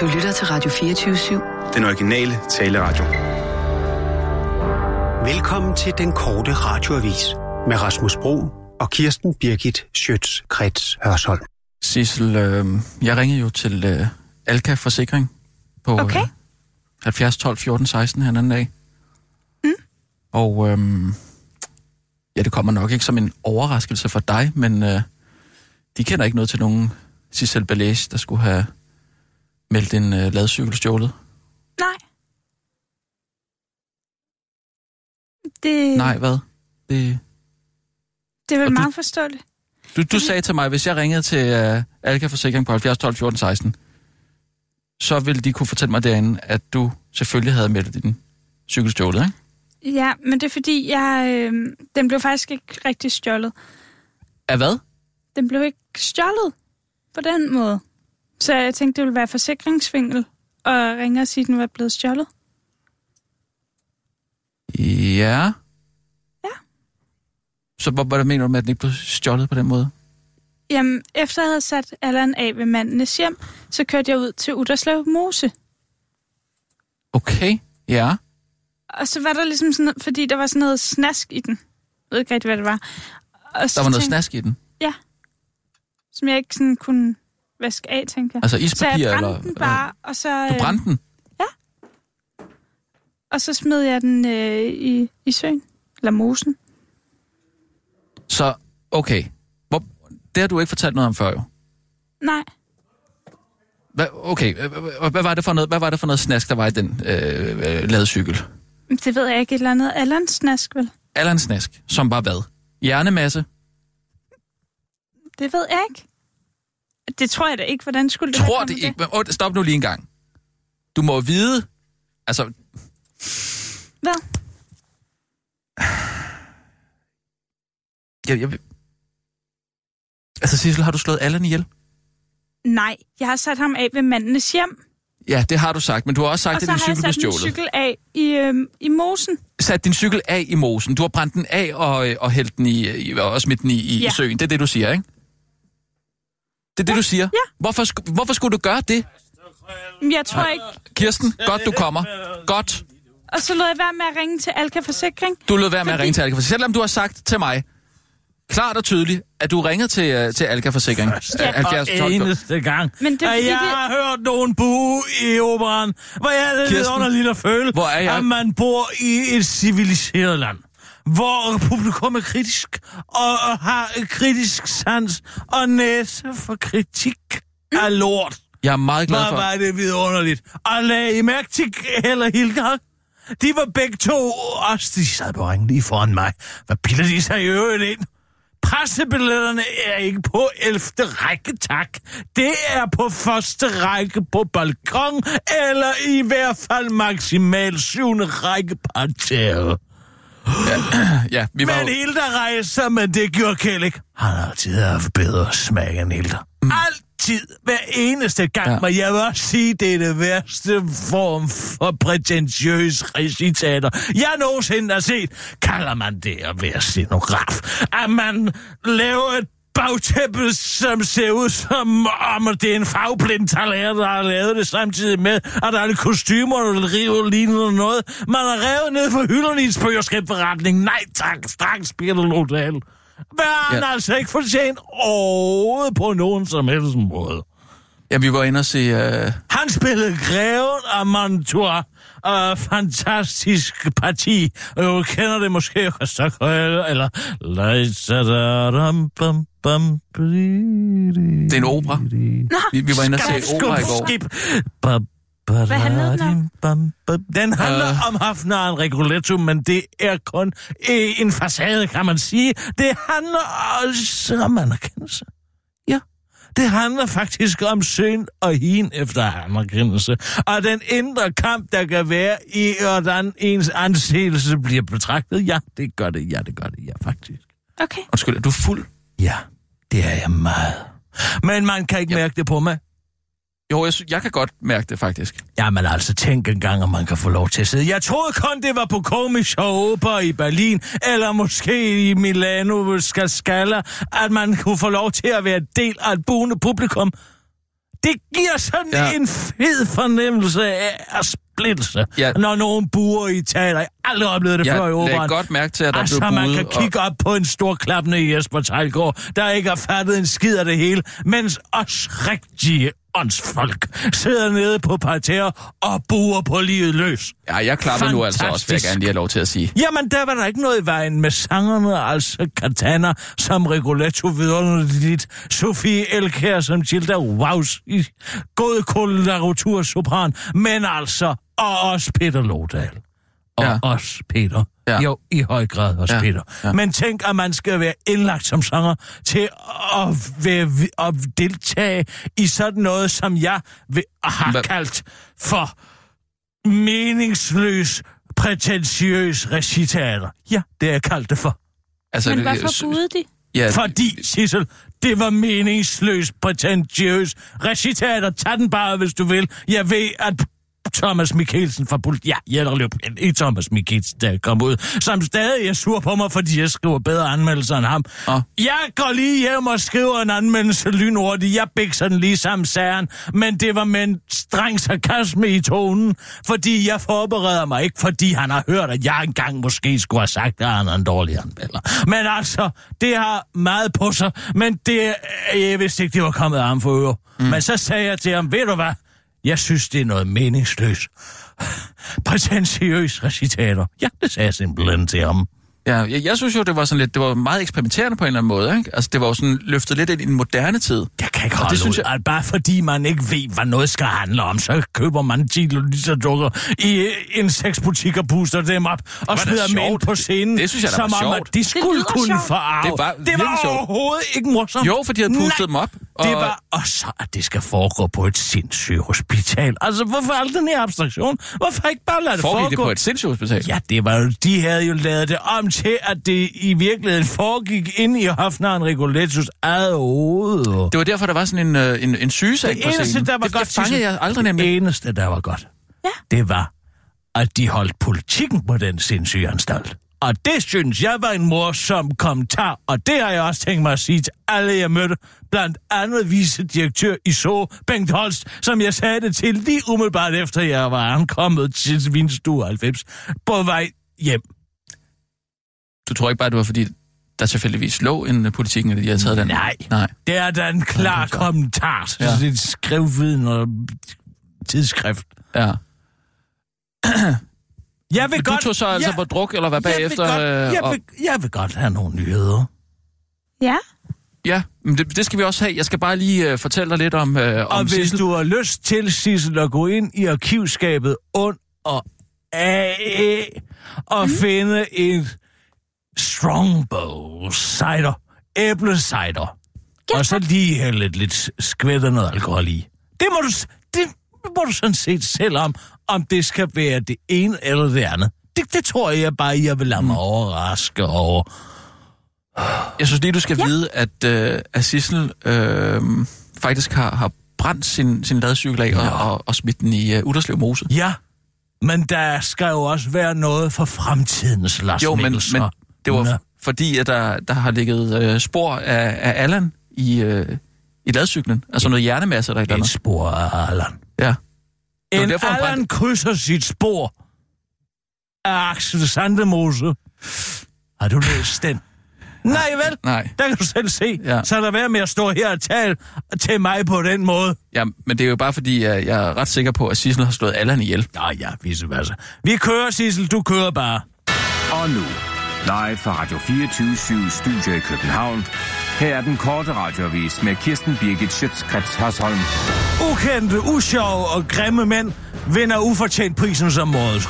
Du lytter til Radio 24-7. Den originale taleradio. Velkommen til den korte radioavis med Rasmus Bro og Kirsten Birgit Schøtz-Krets Hørsholm. Sissel, øh, jeg ringede jo til øh, Alka Forsikring på Okay. øh, 70 12 14 16 her den anden dag. Mm. Og øh, ja, det kommer nok ikke som en overraskelse for dig, men øh, de kender ikke noget til nogen Sissel Balage, der skulle have meldt en øh, ladcykel stjålet. Nej. Det, Nej, hvad? Det, det er vel Og du- meget forståeligt. du, du sagde til mig, hvis jeg ringede til øh, Alka Forsikring på 70 12 14 16, så ville de kunne fortælle mig derinde, at du selvfølgelig havde meldt din cykel stjålet, ikke? Ja, men det er fordi, jeg, øh, den blev faktisk ikke rigtig stjålet. Af hvad? Den blev ikke stjålet på den måde. Så jeg tænkte, det ville være forsikringsvingel at ringe og sige, at den var blevet stjålet. Ja. Ja. Så hvor, hvad mener du med, at den ikke blev stjålet på den måde? Jamen, efter jeg havde sat Allan af ved mandenes hjem, så kørte jeg ud til Uderslev Mose. Okay, ja. Og så var der ligesom sådan noget, fordi der var sådan noget snask i den. Jeg ved ikke rigtig, hvad det var. Og så Der var noget tænkte- snask i den. som jeg ikke sådan kunne vaske af, tænker jeg. Altså Så ispapir, jeg eller? brændte den bare, og så, Du øh, brændte den? og så smed jeg den øh, i, i søen, eller mosen. Så, okay. Hvor, det har du ikke fortalt noget om før, jo. Nej, Hvad, okay, hvad var, det for noget, hvad var det for noget snask, der var i den øh, øh, ladcykel? det ved jeg ikke. Et eller andet Allan snask, vel? Allan snask, som var hvad? Hjernemasse? Det ved jeg ikke. Det tror jeg da ikke. Hvordan skulle det Tror det ikke. Men, stop nu lige en gang. Du må vide... Altså, Hvad? jeg, jeg, altså Sissel, har du slået Allan ihjel? Nej, jeg har sat ham af ved mandenes hjem. Ja, det har du sagt, men du har også sagt, og at så din har jeg cykel blev sat min stjålet. cykel af i, øh, i mosen. Sat din cykel af i mosen. Du har brændt den af og, øh, og hældt den i, i og smidt den i, i, Ja. i søen. Det er det, du siger, ikke? Det er det, du siger? Ja. Hvorfor, hvorfor skulle du gøre det? Jeg tror ikke. Kirsten, godt du kommer. Godt. Og så lod jeg være med at ringe til Alka Forsikring. Du lød være med at Fordi- ringe til Alka Forsikring. Selvom du har sagt til mig, klart og tydeligt, at du ringer til, uh, til Alka Forsikring. Ja. Øh, 70 Og 12 eneste gang, Men det er at fordi, jeg det- har hørt nogen bue i operan, hvor jeg havde lidt Kirsten, underligt at føle, hvor er jeg? at man bor i et civiliseret land hvor publikum er kritisk, og, har et kritisk sans og næse for kritik af lort. Jeg er meget glad Hvor for... var det vidunderligt. Og lagde I mærke til Heller Hildgang? De var begge to, også de sad på ringen lige foran mig. Hvad piller de sig i øvrigt ind? Pressebilletterne er ikke på 11. række, tak. Det er på første række på balkon, eller i hvert fald maksimalt syvende række parterre. Ja, vi var Men jo... Hilda rejser, men det gjorde Kjell ikke. Han har altid haft bedre smag end Hilda. Mm. Altid, hver eneste gang, ja. men jeg vil også sige, det er det værste form for prætentiøs recitater, jeg nogensinde har set. Kalder man det at være scenograf? At man laver et bagtæppe, som ser ud som om, at det er en fagblind taler, der har lavet det samtidig med, at der er lidt kostymer, der river lignende noget. Man har revet ned for hylderne i en spøgerskabsforretning. Nej tak, straks Peter Lodal. Hvad har han Ja. altså ikke fortjent overhovedet på nogen som helst måde. Ja, vi var inde og se... Uh... Han spillede Greven af Mantua, og fantastisk parti. Du kender det måske, eller... Det er en opera. Vi, vi var inde og se opera i går. Skib. Hvad handlede den om? Den handler Øh. om Hafnaren Rigoletto, men det er kun øh, en facade, kan man sige. Det handler også om anerkendelse. Det handler faktisk om søn og hin efter anerkendelse. Og den indre kamp, der kan være i, hvordan ens anseelse bliver betragtet. Ja, det gør det. Ja, det gør det. Ja, faktisk. Okay. Undskyld, er du fuld? Ja, det er jeg meget. Men man kan ikke Ja. mærke det på mig. Jo, jeg, jeg kan godt mærke det, faktisk. Jamen altså, tænk engang, om man kan få lov til at sidde. Jeg troede kun, det var på Komisch og Oper i Berlin, eller måske i Milano Scala, at man kunne få lov til at være del af et boende publikum. Det giver sådan Ja. ja. en fed fornemmelse af at splittelse, Ja. ja. når nogen buer i teater. Jeg har aldrig oplevet det Jeg før i lagde operan. godt mærke til, at der Altså, blev man kan og- kigge op på en stor klappende Jesper Tejlgaard, der ikke har fattet en skid af det hele, mens os rigtige åndsfolk sidder nede på parterre og buer på livet løs. Ja, jeg klapper nu altså også, vil jeg gerne lige have lov til at sige. Jamen, der var der ikke noget i vejen med sangerne, altså Katana som Rigoletto vidunderligt, Sofie Elkær som Gilda Waus i god koloratur sopran, men altså, og også Peter Lodal. Og ja. også Peter. Ja. Jo, i høj grad også Ja. Peter. Ja. Men tænk, at man skal være indlagt som sanger til at, være, at deltage i sådan noget, som jeg vil, har Hva- kaldt for meningsløs, prætentiøs recitater. Ja, det har jeg kaldt det for. Altså, Men det- hvorfor buede de? Ja, Fordi, Sissel, det var meningsløs, prætentiøs recitater. Tag den bare, hvis du vil. Jeg ved, at Thomas Mikkelsen fra Pol- Ja, ind i Thomas Mikkelsen, der kom ud, som stadig er sur på mig, fordi jeg skriver bedre anmeldelser end ham. Åh. Jeg går lige hjem og skriver en anmeldelse lynhurtigt. Jeg bikser den lige sammen, sagde han. Men det var med en streng sarkasme i tonen, fordi jeg forbereder mig ikke, fordi han har hørt, at jeg engang måske skulle have sagt, at han er en dårlig anmelder. Men altså, det har meget på sig, men det, øh, jeg vidste ikke, det var kommet af ham for øre. Mm. Men så sagde jeg til ham, ved du hvad? Jeg synes, det er noget meningsløst. Prætentiøs recitater. Ja, det sagde jeg simpelthen til ham. Ja, jeg, jeg synes jo, det var sådan lidt, det var meget eksperimenterende på en eller anden måde, ikke? Altså, det var jo sådan løftet lidt ind i den moderne tid. Jeg kan ikke holde det synes jeg- at bare fordi man ikke ved, hvad noget skal handle om, så køber man 10 liter dukker i øh, en sexbutik og puster dem op og var smider dem ind sjovt. på scenen. Det synes jeg var som om, sjovt. at de skulle kunne sjovt. forarve. Det var det var sjovt. overhovedet ikke morsomt. Jo, for de havde pustet Nej, dem op. Det var, og så at det skal foregå på et sindssygt hospital. Altså, hvorfor al den her abstraktion? Hvorfor ikke bare lade det Foregik foregå? det på et sindssygt hospital? Ja, det var jo, de havde jo lavet det om til, at det i virkeligheden foregik ind i Hofnaren Rigolettos eget hoved. Det var derfor, der var sådan en, øh, en, en sygesag Det på eneste, scenen. der var det, godt... det fangede jeg aldrig nemlig. Det eneste, der var godt, Ja. det var, at de holdt politikken på den sindssyge anstalt. Og det synes jeg var en morsom kommentar, og det har jeg også tænkt mig at sige til alle, jeg mødte. Blandt andet vicedirektør i SO, Bengt Holst, som jeg sagde det til lige umiddelbart efter, jeg var ankommet til Vinstue 90, på vej hjem. Du tror ikke bare, det var fordi, der tilfældigvis lå en øh, politikken, at de havde taget den? Nej. Nej. Det er da en klar så. kommentar. Ja. Det er et skrivviden og tidsskrift. Ja. Jeg vil Men du godt... tog så altså jeg, på druk, eller hvad bagefter? Jeg vil, øh, godt, jeg, og- vil, jeg vil godt have nogle nyheder. Ja. Ja, men det, det skal vi også have. Jeg skal bare lige uh, fortælle dig lidt om... Uh, Og om hvis Sissel. du har lyst til, Sissel, at gå ind i arkivskabet und og A og mm. finde et Strongbow cider, æblecider, Ja, og så lige hælde lidt, lidt skvæt af noget alkohol i. Det må du, det må du sådan set selv om, om det skal være det ene eller det andet. Det, det tror jeg bare, jeg vil lade mig overraske over. Jeg synes lige, du skal ja. vide, at, uh, at Sissel uh, faktisk har, har brændt sin, sin ladcykel af ja. og, og, og smidt den i uh, Uderslev Mose. Ja, men der skal jo også være noget for fremtidens Lars Jo, men, men det var fordi, at der, der har ligget uh, spor af, af Allan i, uh, i ladcyklen. Altså noget hjernemasse eller et eller Et andet. spor af Allan. Ja. En derfor, Allan krydser sit spor af Axel Sandemose. Har du læst den? Nej vel? Nej. Der kan du selv se. Ja. Så lad være med at stå her og tale til mig på den måde. Ja, men det er jo bare fordi, at jeg er ret sikker på, at Sissel har slået Allan ihjel. Nå ja, vice versa. Vi kører, Sissel. Du kører bare. Og nu, live fra Radio 24 Studio i København. Her er den korte radiovis med Kirsten Birgit Schøtzgrads Hasholm. Ukendte, usjove og grimme mænd vinder ufortjent prisen som årets.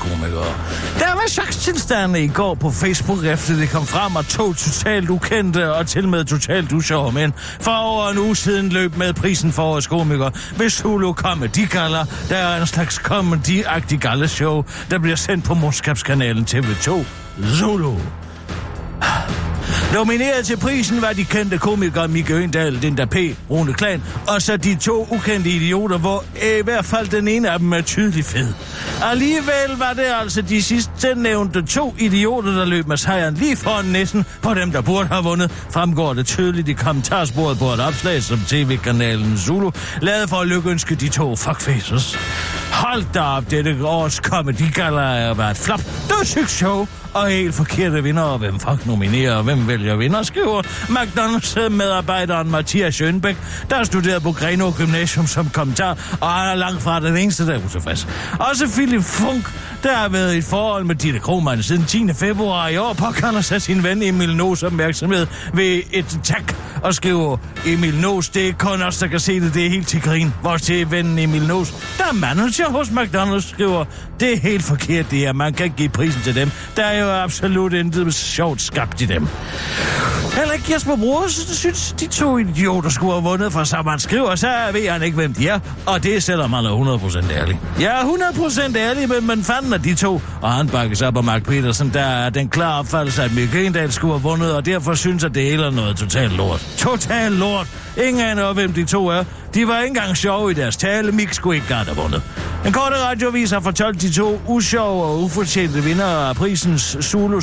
Der var chokstilstande i går på Facebook, efter det kom frem, at to totalt ukendte og til med totalt usjove mænd for over en uge siden løb med prisen for årets komiker ved Zulu Comedy Gala, der er en slags comedy-agtig galleshow, der bliver sendt på morskabskanalen TV2 Zulu. Nomineret til prisen var de kendte komikere Mikke Øndal, Linda P., Rune Klan, og så de to ukendte idioter, hvor øh, i hvert fald den ene af dem er tydelig fed. Alligevel var det altså de sidste nævnte to idioter, der løb med sejren lige foran næsten på dem, der burde have vundet, fremgår det tydeligt i kommentarsporet på et opslag, som tv-kanalen Zulu lavede for at lykkeønske de to fuckfaces. Hold da op, dette års comedy gala været et flop. Dødssygt show og helt forkerte vinder, og hvem fuck nominerer, og hvem vælger vinder, skriver McDonald's-medarbejderen Mathias Schönbeck, der har studeret på Grenaa Gymnasium som kommentar, og han er langt fra den eneste, der er utilfreds. Også Philip Funk, der har været i et forhold med Ditte Krohmann siden 10. februar i år, påkalder sig sin ven Emil Nos opmærksomhed ved et tak og skriver, Emil Nos, det er kun os, der kan se det, det er helt til grin. Vores til vennen Emil Nos, der er manager hos McDonald's, skriver, det er helt forkert det her, man kan ikke give prisen til dem. Der er jo absolut intet sjovt skabt i dem. Heller ikke Jesper Bror synes, de to idioter skulle have vundet, for som han skriver, så ved han ikke, hvem de er. Og det er selvom han er 100% ærlig. Jeg er 100% ærlig, men man fandt af de to. Og han bakkes op af Mark Petersen, der er den klare opfattelse, at Mikke Endal skulle have vundet, og derfor synes, at det hele er noget totalt lort. Total lort. Ingen aner, hvem de to er. De var ikke engang sjove i deres tale. Mik skulle ikke have vundet. En korte radiovis har fortalt de to usjove og ufortjente vinder af prisens zulu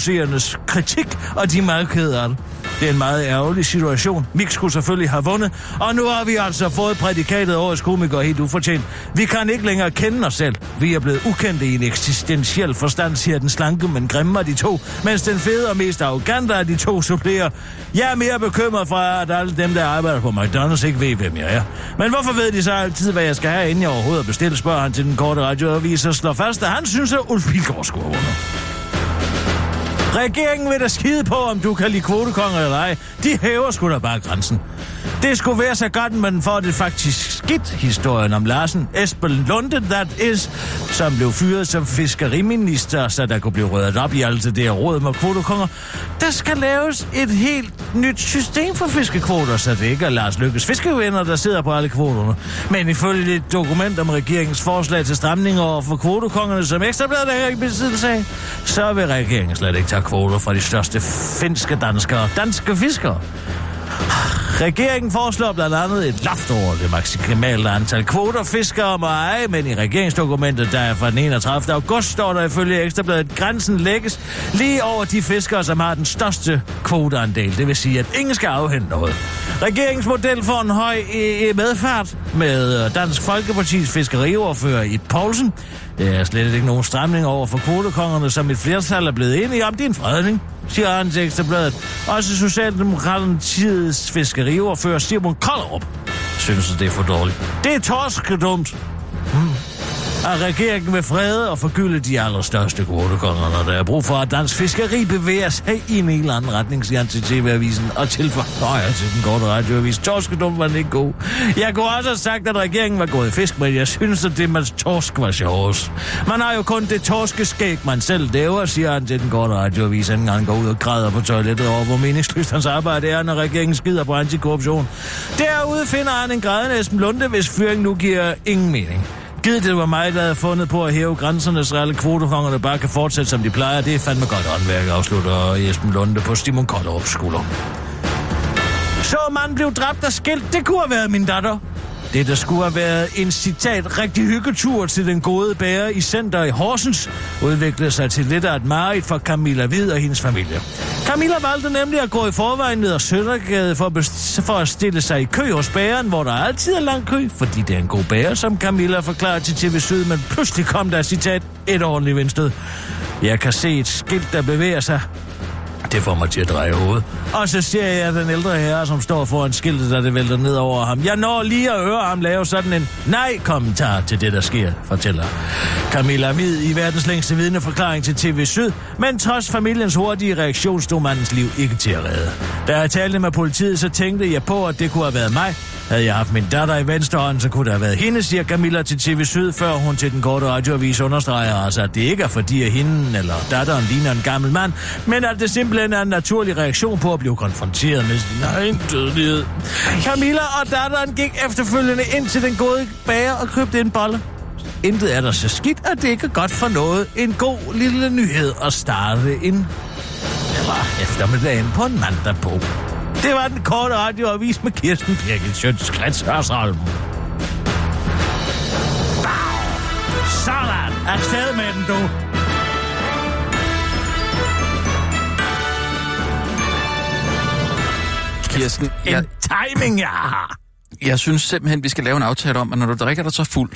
kritik, og de er meget ked af det. Det er en meget ærgerlig situation. Mik skulle selvfølgelig have vundet, og nu har vi altså fået prædikatet årets komiker helt ufortjent. Vi kan ikke længere kende os selv. Vi er blevet ukendte i en eksistentiel forstand, siger den slanke, men grimme af de to, mens den fede og mest arrogante af de to supplerer. Jeg er mere bekymret for, at alle dem, der arbejder på McDonald's, ikke ved, hvem jeg er. Men hvorfor ved de så altid, hvad jeg skal have, inden jeg overhovedet bestiller, spørger han til den korte radioavis og slår fast, at han synes, at Ulf Pilgaard skulle have vundet. Regeringen vil da skide på, om du kan lide kvotekonger eller ej. De hæver sgu da bare grænsen. Det skulle være så godt, men for det faktisk skidt historien om Larsen. Esben Lunde, that is, som blev fyret som fiskeriminister, så der kunne blive rødt op i alt det der råd med kvotekonger. Der skal laves et helt nyt system for fiskekvoter, så det ikke er Lars Lykkes fiskevenner, der sidder på alle kvoterne. Men ifølge et dokument om regeringens forslag til stramninger over for kvotekongerne, som ekstrabladet er i besiddelse af, så vil regeringen slet ikke tage kvoter fra de største finske danskere, danske fiskere. Regeringen foreslår blandt andet et loft over det maksimale antal kvoter fiskere må eje, men i regeringsdokumentet, der er fra den 31. august, står der ifølge Ekstrabladet, at grænsen lægges lige over de fiskere, som har den største kvoteandel. Det vil sige, at ingen skal afhente noget. Regeringens model for en høj øh, øh, medfart med øh, Dansk Folkepartis fiskeriordfører i Poulsen. Det er slet ikke nogen stramning over for kvotekongerne, som et flertal er blevet enige om. Det er en fredning siger han til Ekstrabladet. Også Socialdemokraternes fiskeriordfører Simon Kollerup synes, at det er for dårligt. Det er torskedumt. Hmm at regeringen vil frede og forgylde de allerstørste kvotekonger, når der er brug for, at dansk fiskeri bevæger sig i en eller anden retning, siger han til TV-avisen, og tilføjer til den korte radioavis. Torskedum var ikke god. Jeg kunne også have sagt, at regeringen var gået i fisk, men jeg synes, at det med torsk var sjovt. Man har jo kun det torskeskæg, man selv laver, siger han til den korte radioavis, inden han går ud og græder på toilettet over, hvor meningsløst hans arbejde er, når regeringen skider på antikorruption. Derude finder han en grædende Esben Lunde, hvis fyring nu giver ingen mening. Gid det var mig, der havde fundet på at hæve grænserne, så alle kvotekongerne bare kan fortsætte, som de plejer. Det er fandme godt håndværk, afslutter Jesper Lunde på Simon Kolderups skulder. Så man blev dræbt af skilt. Det kunne have været min datter. Det, der skulle have været en citat rigtig hyggetur til den gode bærer i center i Horsens, udviklede sig til lidt af et mareridt for Camilla Hvid og hendes familie. Camilla valgte nemlig at gå i forvejen ned ad Søndergade for, for at stille sig i kø hos bæren, hvor der altid er lang kø, fordi det er en god bærer, som Camilla forklarer til TV Syd, men pludselig kom der citat et ordentligt vindstød. Jeg kan se et skilt, der bevæger sig. Det får mig til at dreje hovedet. Og så ser jeg den ældre herre, som står foran skiltet, der det vælter ned over ham. Jeg når lige at høre ham lave sådan en nej-kommentar til det, der sker, fortæller Camilla Hvid i verdens længste vidneforklaring til TV Syd, men trods familiens hurtige reaktion stod mandens liv ikke til at redde. Da jeg talte med politiet, så tænkte jeg på, at det kunne have været mig. Havde jeg haft min datter i venstre hånd, så kunne det have været hende, siger Camilla til TV Syd, før hun til den korte radioavis understreger altså, at det ikke er fordi, at hende eller datteren ligner en gammel mand, men at det simpelthen er en naturlig reaktion på at blive konfronteret med sin egen dødelighed. Camilla og datteren gik efterfølgende ind til den gode bager og købte en bolle. Intet er der så skidt, at det ikke er godt for noget. En god lille nyhed at starte en var eftermiddagen på en mandag på. Det var den korte radioavis med Kirsten Birgit Sjøtskrets Hørsholm. Sådan! Afsted med den, du! Kirsten, En jeg, timing, jeg har! jeg synes simpelthen, vi skal lave en aftale om, at når du drikker dig så fuld,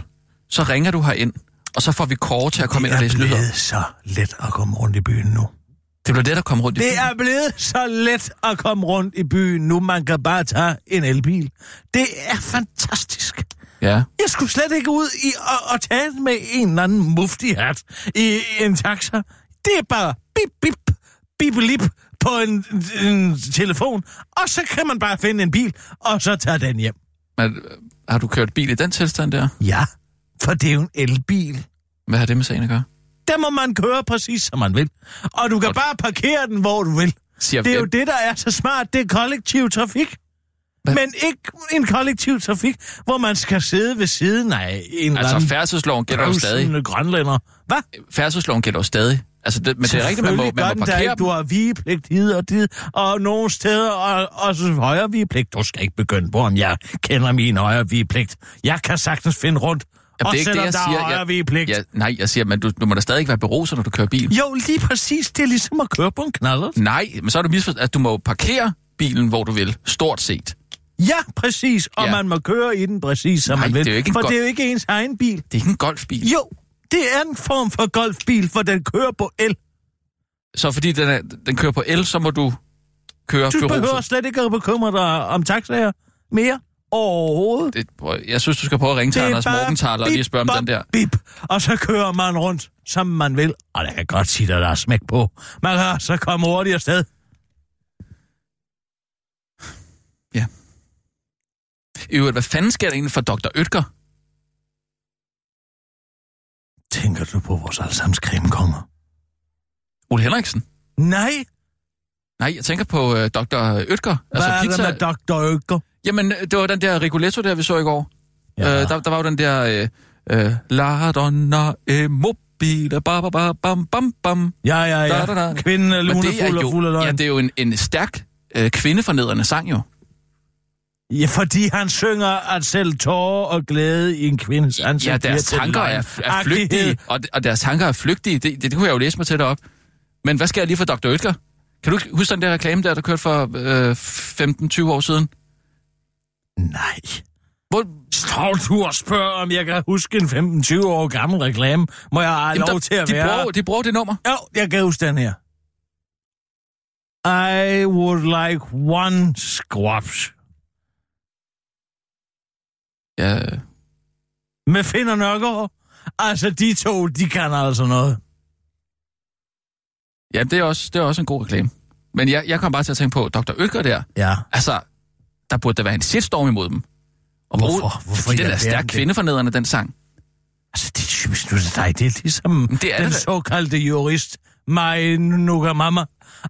så ringer du herind, og så får vi Kåre til at komme ind og Det læse er nyheder. blevet så let at komme rundt i byen nu. Det bliver let at komme rundt i Det byen. er blevet så let at komme rundt i byen nu. Man kan bare tage en elbil. Det er fantastisk. Ja. Jeg skulle slet ikke ud i og, og tale med en eller anden mufti hat i en taxa. Det er bare bip, bip, bip, lip på en, en telefon, og så kan man bare finde en bil, og så tage den hjem. Men, øh, har du kørt bil i den tilstand der? Ja, for det er jo en elbil. Hvad har det med sagen at gøre? Der må man køre præcis, som man vil. Og du kan Og- bare parkere den, hvor du vil. Siger, Det er jo det, der er så smart. Det er kollektiv trafik. Hvad? Men ikke en kollektiv trafik, hvor man skal sidde ved siden af en eller Altså, færdselsloven gælder jo stadig. grønlænder. Hvad? Færdselsloven gælder jo stadig. Altså, det, men det er rigtigt, man må, man må parkere ikke. Du har vigepligt hid og dit, og nogle steder og, også højere vigepligt. Du skal ikke begynde på, om jeg kender min højere vigepligt. Jeg kan sagtens finde rundt. Jamen, og det er ikke det, jeg der siger. er Jeg- vigepligt. Ja, nej, jeg siger, men du, du må da stadig ikke være beruset, når du kører bil. Jo, lige præcis. Det er ligesom at køre på en knaller. Nej, men så er du misforstået, at du må parkere bilen, hvor du vil. Stort set. Ja, præcis. Og Ja. man må køre i den præcis, som Nej, man vil. det er jo ikke for det er jo ikke ens egen bil. Det er ikke en golfbil. Jo, det er en form for golfbil, for den kører på el. Så fordi den, er, den kører på el, så må du køre Du beruset. behøver slet ikke at bekymre dig om taxaer mere overhovedet. Det, jeg synes, du skal prøve at ringe til Anders Morgenthaler og lige spørge om den der. Bip, og så kører man rundt, som man vil. Og der kan godt sige, at der er smæk på. Man kan så komme hurtigt afsted. I øvrigt, hvad fanden sker der egentlig for Dr. Ytger? Tænker du på vores allesammens cremekonger? Ole Henriksen? Nej, Nej, jeg tænker på øh, Dr. Altså, hvad er der med Dr. Økker? Jamen, øh, det var den der Rigoletto, der vi så i går. Ja. Øh, der, der var jo den der... Øh, øh, La donna e mobile, ba, ba, ba, bam, bam, bam. Ja, ja, ja. Da, da, da. Kvinden er er lunefuld og fuld af løgn. ja, det er jo en, en stærk øh, kvindefornedrende sang jo. Ja, fordi han synger, at selv tårer og glæde i en kvindes ansigt Ja, deres tanker er, er flygtige, og, og deres tanker er flygtige. Det, det, det kunne jeg jo læse mig til derop. Men hvad skal jeg lige for Dr. Ytger? Kan du huske den der reklame der, der kørte for øh, 15-20 år siden? Nej. Hvor, Står du og spørger, om jeg kan huske en 15-20 år gammel reklame? Må jeg have lov der, til at de, være? bruger, de bruger det nummer. Jo, jeg kan huske den her. I would like one squash. Ja, Med Finn og Nørgaard. Altså, de to, de kan altså noget. ja det, er også, det er også en god reklame. Men jeg, jeg kom bare til at tænke på Dr. Ytger der. Ja. Altså, der burde der være en shitstorm imod dem. Og Hvorfor? Hvorfor Fordi den er stærkt kvindefornedrende, den sang. Altså, det nu til dig. Det er ligesom det er den det såkaldte jurist, Mai Nugamama,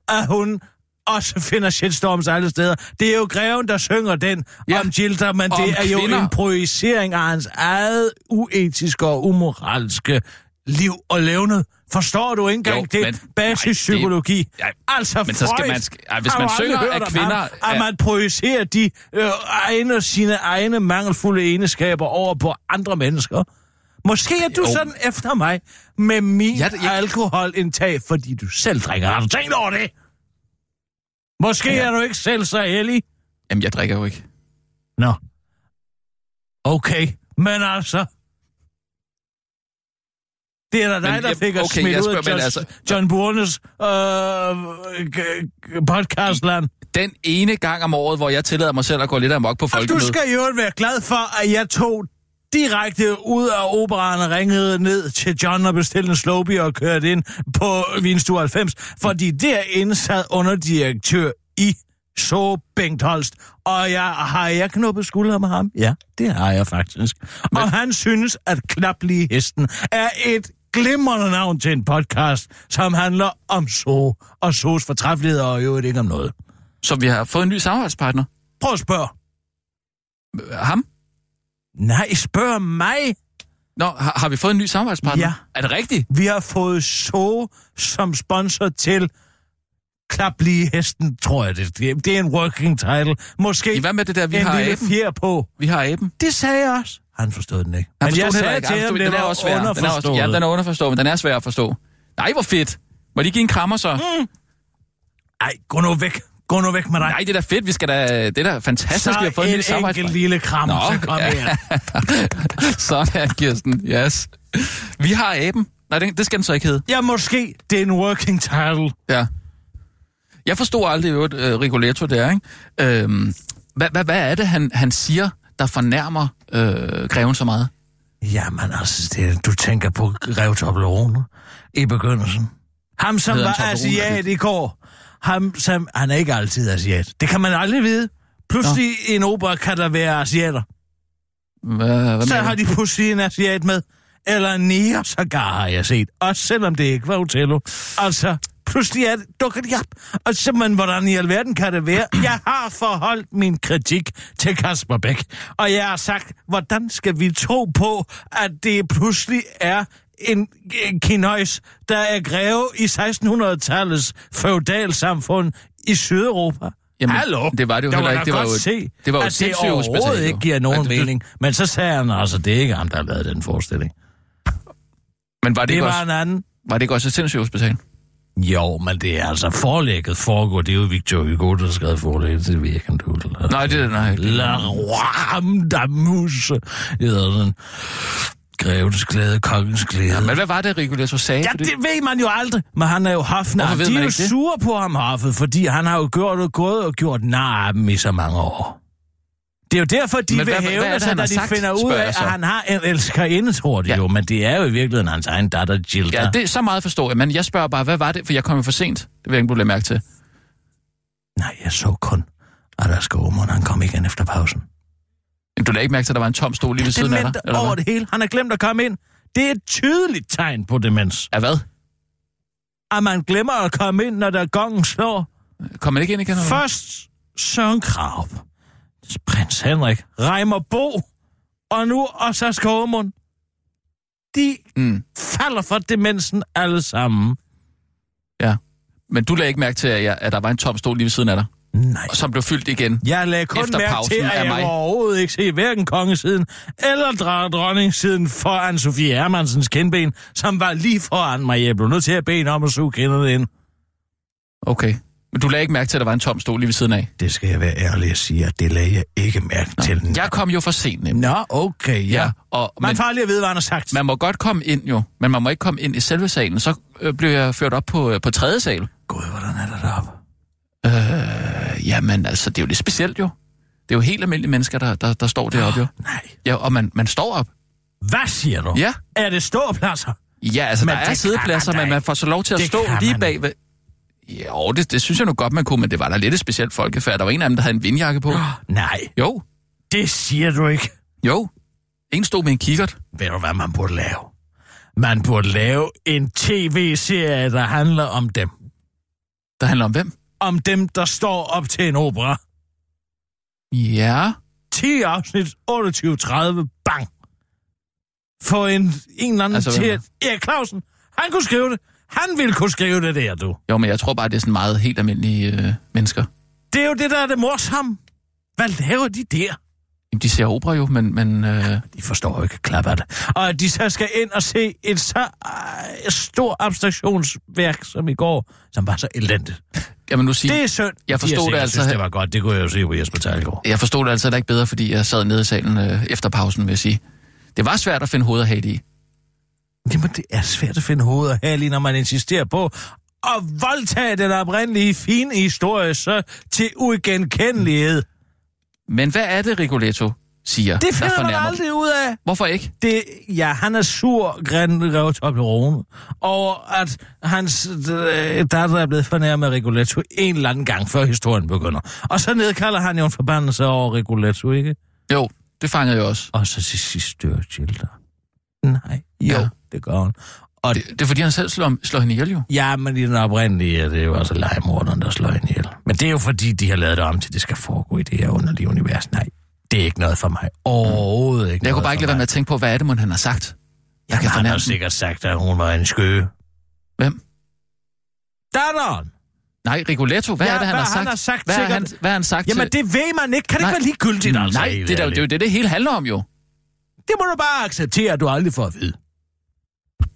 at hun også finder shitstorms alle steder. Det er jo greven, der synger den Ja. om Gilda, men Om det er jo kvinder. en projicering af hans eget uetiske og umoralske liv og levnet. Forstår du ikke engang Jo, det? men- Basispsykologi. det- altså, men så skal man ja, hvis man synger, at kvinder ham, at man projicerer de øh, egne, sine egne mangelfulde egenskaber over på andre mennesker. Måske er du Jo. sådan efter mig med min Ja, det- jeg- alkoholindtag, fordi du selv drikker. Har du tænkt over det? Måske ja. er du ikke selv så heldig. Jamen, jeg drikker jo ikke. Nå. Okay, men altså... Det er da dig, Men der fik okay, smidt jeg ud spørger, af men John, altså- John Burnes øh, podcastland. Den ene gang om året, hvor jeg tillader mig selv at gå lidt amok på Og du folkemødet. skal jo være glad for, at jeg tog direkte ud af operan og ringede ned til John og bestilte en slowbie og kørte ind på Vinstue 90, fordi derinde sad underdirektør i så Bengt Holst, og jeg, har jeg knuppet skulder med ham? Ja, det har jeg faktisk. Men... Og han synes, at Klap lige hesten er et glimrende navn til en podcast, som handler om så og sås fortræffelighed og jo ikke om noget. Så vi har fået en ny samarbejdspartner. Prøv at spørge. Ham? Nej, spørg mig. Nå, har, har vi fået en ny samarbejdspartner? Ja. Er det rigtigt? Vi har fået så som sponsor til Klap lige hesten, tror jeg det. Det er en working title. Måske Hvad med det der, vi har lille aben? fjer på. Vi har aben. Det sagde jeg også. Han forstod den ikke. Han men jeg det sagde ikke. til ham, det den er også svær. Den er også, ja, den er underforstået, men den er svær at forstå. Nej, hvor fedt. Må de give en krammer så? Mm. Ej, gå nu væk. Gå nu væk med dig. Nej, det er da fedt. Vi skal da, det er da fantastisk, så vi har fået en en samarbejdspartner. enkelt lille kram, Nå, så kom ja. her. Sådan, Kirsten. Yes. Vi har aben. Nej, det, det skal den så ikke hedde. Ja, måske det er en working title. Ja. Jeg forstod aldrig, hvad uh, Rigoletto der, ikke? Øhm, hvad, hvad, hvad er det, han, han siger, der fornærmer øh, greven så meget? Jamen altså, det, du tænker på Grev Toblerone i begyndelsen. Ham, som var asiat i går. Ham, som, han er ikke altid asiat. Det kan man aldrig vide. Pludselig i en opera kan der være asiater. Hvad, hvad Så har de pludselig en asiat med. Eller en nier sågar har jeg set. Også selvom det ikke var Otello. Altså, pludselig er det, dukker de op. Og simpelthen, hvordan i alverden kan det være? Jeg har forholdt min kritik til Kasper Bæk. Og jeg har sagt, hvordan skal vi tro på, at det pludselig er en, en kinøjs, der er greve i 1600-tallets feudalsamfund i Sydeuropa. Jamen, Hallo? det var det jo Der heller ikke. Det var jo- se, det var jo at det overhovedet ikke giver nogen Men det- mening. Men så sagde han altså, det er ikke ham, der har lavet den forestilling. Men var det, Det ikke var også, en anden. var det ikke også et sindssygt hospital? Jo, men det er altså forlægget foregår. Det er jo Victor Hugo, der har skrevet forlægget til Weekend Doodle. Nej, det er nej. La Roi Damus. Det hedder sådan. Greves glæde, kongens glæde. Ja, men hvad var det, Rigoletto sagde? Ja, Fordi- det ved man jo aldrig. Men han er jo hofnar. De er jo det? sure på ham, hoffet, fordi han har jo gjort gået og gjort nar af dem i så mange år. Det er jo derfor, de Men vil hvad- hvad hævne det, sig, da de sagt, finder ud af, at han har en elskerinde, tror de Ja. jo. Men det er jo i virkeligheden hans egen datter, Jill. Ja, det er så meget forstår jeg, men jeg spørger bare, hvad var det? For jeg kom jo for sent. Det vil jeg ikke, lade mærke til. Nej, jeg så kun, at der skal Omon, han kom igen efter pausen. Men Du lagde ikke mærke til, at der var en tom stol lige ved siden af dig? Eller over hvad? det hele. Han har glemt at komme ind. Det er et tydeligt tegn på demens. Ja, hvad? At man glemmer at komme ind, når der gongen slår. Kom man ikke ind igen? Hvad? Først Søren Kraup, prins Henrik, Reimer Bo, og nu også Skovmund. De Mm, falder for demensen alle sammen. ja. Men du lagde ikke mærke til, at, jeg, at der var en tom stol lige ved siden af dig, Nej. og som blev fyldt igen. Jeg lagde kun Efter mærke til, at jeg overhovedet ikke se hverken kongesiden eller dronningsiden foran Sofie Hermansens kindben, som var lige foran mig. Jeg blev nødt til at bede om at suge kinderne ind. Okay. Men du lagde ikke mærke til, at der var en tom stol lige ved siden af? Det skal jeg være ærlig at sige, at det lagde jeg ikke mærke til. Jeg kom jo for sent, nemlig. Nå, okay, ja. og, Man men får lige at vide, hvad han har sagt. man må godt komme ind jo, men man må ikke komme ind i selve salen. Så øh, blev jeg ført op på, øh, på tredje sal. Gud, hvordan er det deroppe? Øh, jamen, altså, det er jo lidt specielt jo. Det er jo helt almindelige mennesker, der, der, der står deroppe jo. Nej. Ja, og man, man står op. Hvad siger du? Ja. Er det ståpladser? Ja, altså, Men der er da men man får så lov til at Det stå lige man bag ved... Jo, det, det synes jeg nu godt, man kunne, men det var da lidt et specielt folkefærd. Der var en af dem, der havde en vindjakke på. Nej, Jo, det siger du ikke. jo. En stod med en kikkert. Ved du, hvad man burde lave? Man burde lave en tv-serie, der handler om dem. Der handler om hvem? Om dem, der står op til en opera. Ja. 10 afsnit, 28-30, bang. For en, en eller anden Altså, til... Erik Clausen, han kunne skrive det. Han ville kunne skrive det der, du. Jo, men jeg tror bare, det er sådan meget helt almindelige øh, mennesker. Det er jo det, der er det morsomme. Hvad laver de der? Jamen, de ser opera jo, men... men øh, De forstår jo ikke klap af det. Og de så skal ind og se et så øh, stort abstraktionsværk som i går, som var så elendigt. jamen, nu sige, Det er synd. Jeg forstod sikkert det altså- Synes, det var godt. Det kunne jeg jo se på Jesper Tejlgaard. jeg forstod det altså ikke bedre, fordi jeg sad nede i salen øh, efter pausen, vil jeg sige. Det var svært at finde hoved og hale i. Jamen, det er svært at finde hoved og hale i, når man insisterer på at voldtage den oprindelige fine historie så til uigenkendelighed. Men hvad er det, Rigoletto siger, Det der finder man aldrig ud af. Hvorfor ikke? Det, ja, han er sur, Gren Rev Toblerone, over at hans øh, datter er blevet fornærmet af Rigoletto en eller anden gang, før historien begynder. Og så nedkalder han jo en forbandelse over Rigoletto, ikke? Jo, det fangede jeg også. Og så til sidst dør der. Nej, jo, Ja. Det gør han. Og Det, det er fordi, han selv slår, slår hende ihjel jo. Ja, men i den oprindelige er det jo også legemorderen, der slår hende ihjel. Men det er jo fordi, de har lavet det om til, det skal foregå i det her underlige univers. Nej, det er ikke noget for mig. Overhovedet ikke Jeg kunne bare ikke lade være med at tænke på, hvad er det, mon han har sagt? Jeg Jamen, kan han har fornemme sikkert sagt, at hun var en skøge. Hvem? Datteren! Nej, Rigoletto, hvad Ja, er det, han hvad har sagt? han har sagt, hvad, har sikkert. han, hvad har han sagt Jamen, til... det ved man ikke. Kan det Nej. ikke være ligegyldigt, altså? Nej, det er, jo, ærligt? det er jo det, det hele handler om jo. det må du bare acceptere, at du aldrig får at vide.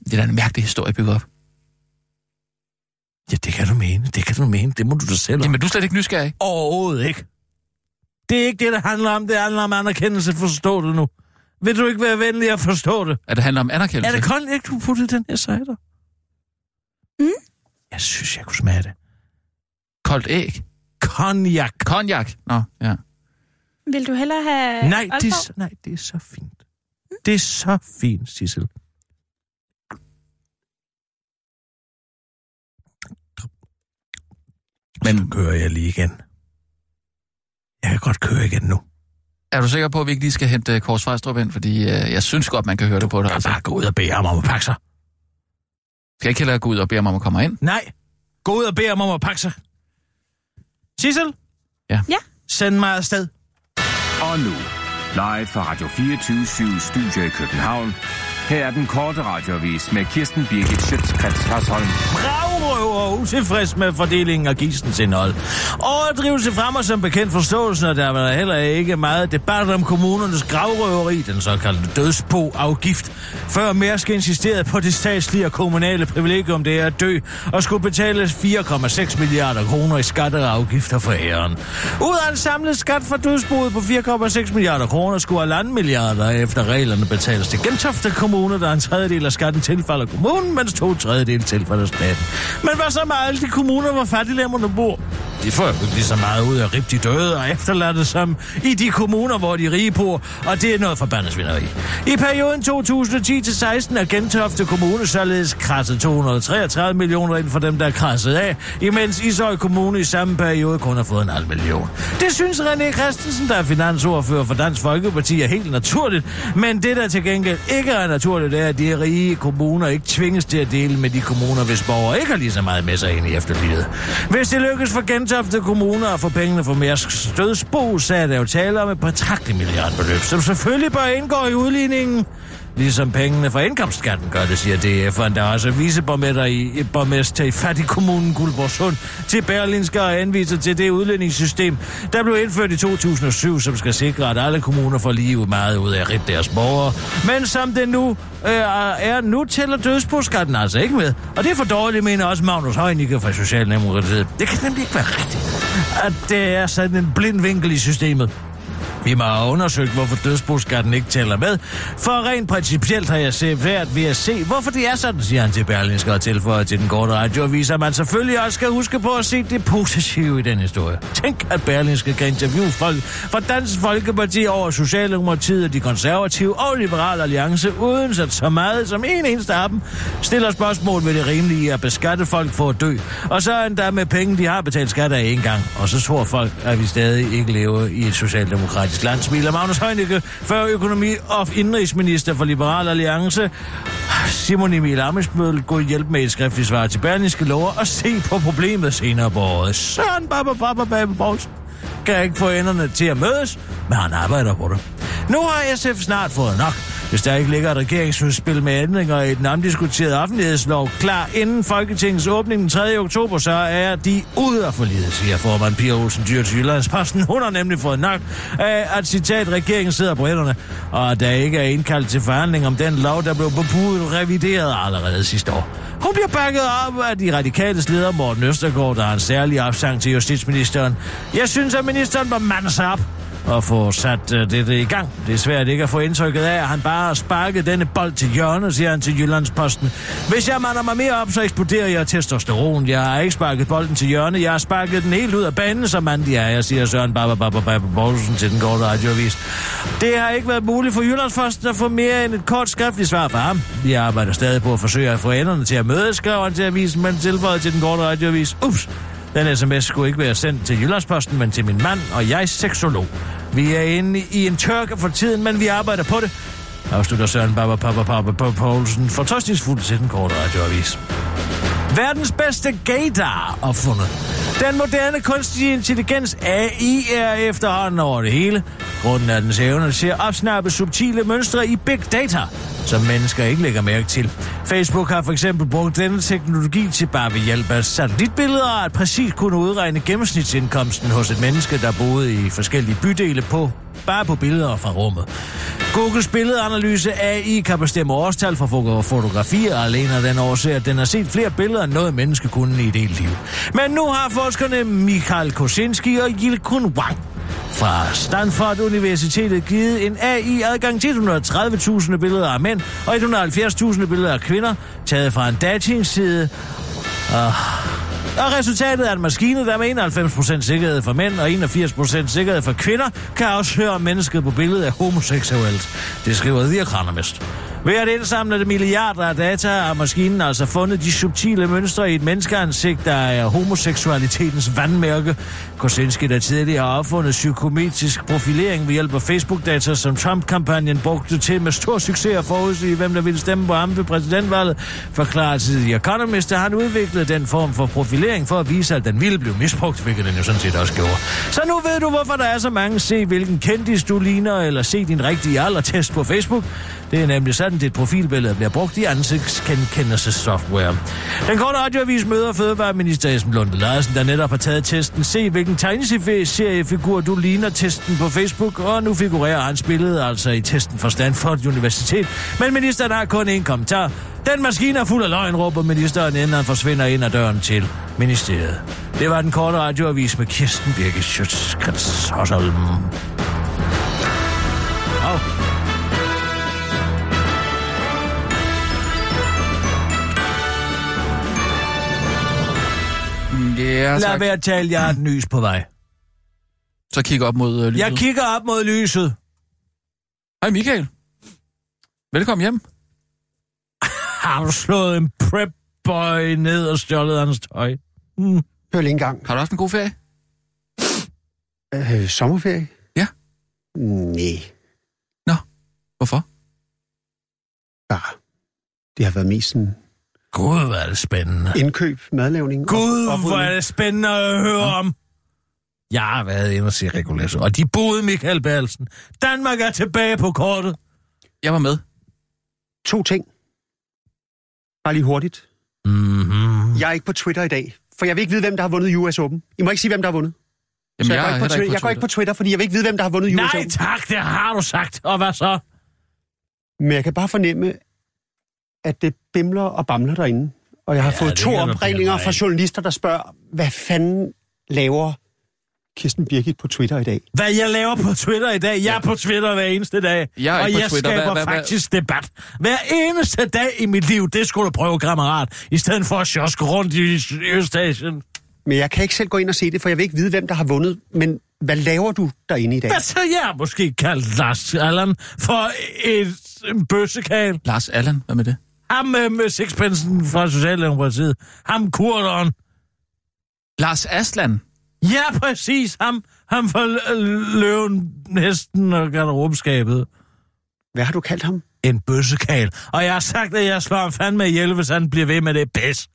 Det er da en mærkelig historie bygget op. Ja, det kan du mene. Det kan du mene. Det må du da selv om. Jamen, du er slet ikke nysgerrig. Overhovedet ikke. Det er ikke det, det handler om. Det handler om anerkendelse. Forstå det nu. Vil du ikke være venlig at forstå det? At det handler om anerkendelse. Er det kun ikke, du puttede den her cider? Mm. Jeg synes, jeg kunne smage det. Koldt æg? Cognac. Cognac? Nå, ja. Vil du hellere have Nej, det er, nej, det er så fint. Det er så fint, Sissel. Men nu kører jeg lige igen. Jeg kan godt køre igen nu. Er du sikker på, at vi ikke lige skal hente øh, Kors Fejstrup ind? Fordi øh, jeg synes godt, man kan høre det på dig. Jeg Altså. kan bare gå ud og bede ham om at pakke sig. Skal jeg ikke hellere gå ud og bede ham om at komme ind? Nej, gå ud og bede ham om at pakke sig. Sissel? Ja. Ja. Send mig afsted. Og nu, live fra Radio 24 Studio i København. Her er den korte radiovis med Kirsten Birgit Schøtzgrads Hasholm. Bravrøver utilfreds med fordelingen af gistens indhold. Overdrivelse fremmer som bekendt forståelsen, og der var heller ikke meget debat om kommunernes gravrøveri, den såkaldte dødsbo-afgift, før Mærsk insisterede på det statslige og kommunale privilegium, det er at dø, og skulle betale 4,6 milliarder kroner i skatter og afgifter for æren. Ud af en samlet skat for dødsboet på 4,6 milliarder kroner, skulle halvanden milliarder efter reglerne betales til Gentofte Kommune, der en tredjedel af skatten tilfalder kommunen, mens to tredjedel tilfalder staten. Men hvad så med alle de kommuner, hvor fattiglemmerne bor? De får jo ikke lige så meget ud af rigtig de døde og efterladte som i de kommuner, hvor de rige bor, og det er noget forbandet svineri. I perioden 2010-16 er Gentofte Kommune således krasset 233 millioner ind for dem, der er krasset af, imens Ishøj Kommune i samme periode kun har fået en halv million. Det synes René Christensen, der er finansordfører for Dansk Folkeparti, er helt naturligt, men det, der til gengæld ikke er naturligt, er, at de rige kommuner ikke tvinges til at dele med de kommuner, hvis borgere ikke har lige så meget med sig ind i efterlivet. Hvis det lykkes for Gentofte Kommune at få pengene fra Mærsks dødsbo, så er der jo tale om et betragteligt milliardbeløb, som selvfølgelig bør indgå i udligningen. Ligesom pengene fra indkomstskatten gør det, siger DF'eren, der er også viceborgmester i i borgmester i fattigkommunen Guldborgsund til Berlinske og anviser til det udlændingssystem, der blev indført i 2007, som skal sikre, at alle kommuner får lige meget ud af at deres borgere. Men som det nu øh, er, nu tæller dødsboskatten altså ikke med. Og det er for dårligt, mener også Magnus Heunicke fra Socialdemokratiet. Det kan nemlig ikke være rigtigt, at det er sådan en blind vinkel i systemet. Vi må have undersøgt, hvorfor dødsboskatten ikke tæller med, for rent principielt har jeg set værd ved at se, hvorfor det er sådan, siger han til Berlingske og tilføjer til den korte radioavis, at man selvfølgelig også skal huske på at se det positive i den historie. Tænk, at Berlingske kan interviewe folk fra Dansk Folkeparti over Socialdemokratiet, og de konservative og Liberale Alliance, uden at så meget som en eneste af dem stiller spørgsmål ved det rimelige at beskatte folk for at dø, og så endda med penge, de har betalt skat af en gang, og så tror folk, at vi stadig ikke lever i et socialdemokratisk land, smiler Magnus Heunicke, før økonomi- og indrigsminister for Liberal Alliance. Simon Emil Amesbøl gå hjælp med et skriftligt svar til Berlingske Lover og se på problemet senere på året. Søren Baba Baba Baba Poulsen kan ikke få enderne til at mødes, men han arbejder på det. Nu har SF snart fået nok. Hvis der ikke ligger et regeringsudspil med ændringer i den omdiskuterede offentlighedslov klar inden Folketingets åbning den 3. oktober, så er de ude af forlidet, siger formand Pia Olsen Dyr til Jyllandsposten. Hun har nemlig fået nok af, at citat, regeringen sidder på hænderne, og der ikke er indkaldt til forhandling om den lov, der blev bebudet revideret allerede sidste år. Hun bliver bakket op af de radikale leder Morten Østergaard, der har en særlig opsang til justitsministeren. Jeg synes, at ministeren må mande sig op at få sat øh, det i gang. Det er svært ikke at få indtrykket af, at han bare har sparket denne bold til hjørnet, siger han til Jyllandsposten. Hvis jeg mander mig mere op, så eksploderer jeg testosteron. Jeg har ikke sparket bolden til hjørnet, jeg har sparket den helt ud af banen, som mand de er, jeg siger Søren Baba Poulsen til den korte radioavis. Det har ikke været muligt for Jyllandsposten at få mere end et kort skriftligt svar fra ham. Vi arbejder stadig på at forsøge at få enderne til at mødes, skriver han til avisen, men tilføjet til den korte radioavis. Ups, den sms skulle ikke være sendt til Jyllandsposten, men til min mand og jeg seksolog. Vi er inde i en tørke for tiden, men vi arbejder på det. Afslutter Søren Baba Papa Papa Poulsen fortrøstningsfuldt til den korte radioavis. Verdens bedste gaydar opfundet. Den moderne kunstige intelligens AI er efterhånden over det hele. Grunden er dens evne til at opsnappe subtile mønstre i big data. som mennesker ikke lægger mærke til. Facebook har for eksempel brugt denne teknologi til bare ved hjælp af satellitbilleder at præcis kunne udregne gennemsnitsindkomsten hos et menneske, der boede i forskellige bydele på bare på billeder fra rummet. Googles billedanalyse AI kan bestemme årstal for fotografier alene af den årsag, at den har set flere billeder end noget menneske kunne i et helt liv. Men nu har forskerne Michael Kosinski og Yilkun Wang fra Stanford Universitetet givet en AI adgang til 130.000 billeder af mænd og 170.000 billeder af kvinder, taget fra en datingside. Og ah. og resultatet er en maskine, der med 91% sikkerhed for mænd og 81% sikkerhed for kvinder, kan afsløre om mennesket på billedet er homoseksuelt. Det skriver The Economist. Ved at indsamle det milliarder af data har maskinen altså fundet de subtile mønstre i et menneskeansigt, der er homoseksualitetens vandmærke. Kosinski, der tidligere har opfundet psykometrisk profilering ved hjælp af Facebook-data, som Trump-kampagnen brugte til med stor succes at forudsige, hvem der ville stemme på ham ved præsidentvalget, forklarer til The Economist, at han udviklede den form for profilering for at vise, at den ville blive misbrugt, hvilket den jo sådan set også gjorde. Så nu ved du, hvorfor der er så mange se, hvilken kendis du ligner, eller se din rigtige aldertest på Facebook. Det er nemlig sådan, dit profilbillede bliver brugt i ansigtsgenkendelsessoftware. Den korte radioavis møder Fødevareminister Esben Lunde Larsen, der netop har taget testen. Se, hvilken tegneseriefigur du ligner testen på Facebook, og nu figurerer hans billede altså i testen fra Stanford Universitet. Men ministeren har kun én kommentar. Den maskine er fuld af løgn, råber ministeren, inden han forsvinder ind ad døren til ministeriet. Det var den korte radioavis med Kirsten Birgit Schøtzgrads Hosholm. Ja, Lad tak. være at tale, jeg har et nys på vej. Så kig op mod øh, lyset. Jeg kigger op mod lyset. Hej Michael. Velkommen hjem. Har du slået en prep boy ned og stjålet hans tøj? Mm. Hør lige en gang. Har du haft en god ferie? Øh, sommerferie? Ja. Nej, Hvorfor? bare. Det har været mest sådan Gud, hvor er det spændende. indkøb, madlavning. Gud, og- hvor er det spændende at høre om. Jeg har været inde og se Regulæs, og de boede Michael Berlsen. Danmark er tilbage på kortet. Jeg var med. To ting. Bare lige hurtigt. Mm-hmm. Jeg er ikke på Twitter i dag, for jeg vil ikke vide, hvem der har vundet US Open. I må ikke sige, hvem der har vundet. Jamen, Så jeg, jeg, går ikke på Twitter. jeg går ikke på Twitter, fordi jeg vil ikke vide, hvem der har vundet US Nej Open. tak, det har du sagt. Og hvad så? Men jeg kan bare fornemme, at det bimler og bamler derinde. Og jeg har Ja, fået to opringninger fra journalister, der spørger, hvad fanden laver Kirsten Birgit på Twitter i dag? Hvad jeg laver på Twitter i dag? Jeg er på Twitter hver eneste dag. Jeg er og jeg Twitter. skaber Hvad- hvad- faktisk debat. Hver eneste dag i mit liv, det skulle du prøve, kammerat. I stedet for at sjoske rundt i Østasien. Men jeg kan ikke selv gå ind og se det, for jeg vil ikke vide, hvem der har vundet. Men hvad laver du derinde i dag? Hvad så jeg måske kaldt Lars Allan for et, en bøssekal? Lars Allan, hvad med det? Ham med, med sixpensen fra Socialdemokratiet. Ham kurderen. Lars Aslan. Ja, præcis. Ham, ham for l- løven, hesten og garderobeskabet. Hvad har du kaldt ham? En bøssekal. Og jeg har sagt, at jeg slår ham fandme ihjel, hvis han bliver ved med det pis.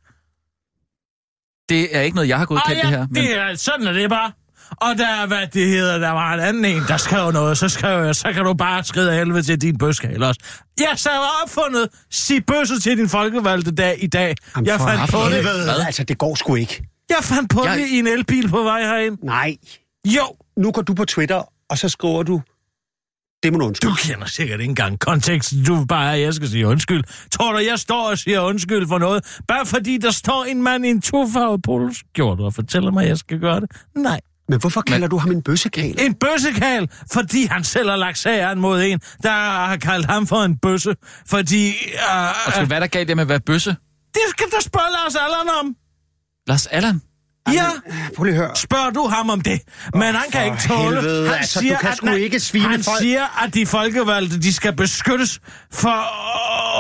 Det er ikke noget, jeg har godkendt det ja, her. Men det er, sådan er det bare. Og der er, hvad det hedder, der var en anden en, der skrev noget, så skrev jeg, så kan du bare skride helvede til din bøskal også. Jeg så har opfundet, sig bøsse til din folkevalgte dag i dag. Jamen, jeg fandt på det. Hvad? Altså, det går sgu ikke. Jeg fandt på Jeg- det i en elbil på vej herind. Nej. Jo, Nu går du på Twitter, og så skriver du, det må du undskylde. du kender sikkert ikke engang konteksten. Du bare, at jeg skal sige undskyld. Tror du, jeg står og siger undskyld for noget? Bare fordi der står en mand i en tofarvet poloskjorte og fortæller mig, at jeg skal gøre det? Nej. Men hvorfor kalder du ham en bøssekal? En bøssekal, fordi han selv har lagt sag an mod en, der har kaldt ham for en bøsse. Fordi... Uh, Og skal hvad der galt det med at være bøsse? det skal du spørge Lars Allan om. Lars Allan? Ja, Prøv lige at høre. spørger du ham om det. Men han kan ikke tåle... helvede, han altså, du kan at sgu ikke svine Han folk. siger, at de folkevalgte, de skal beskyttes for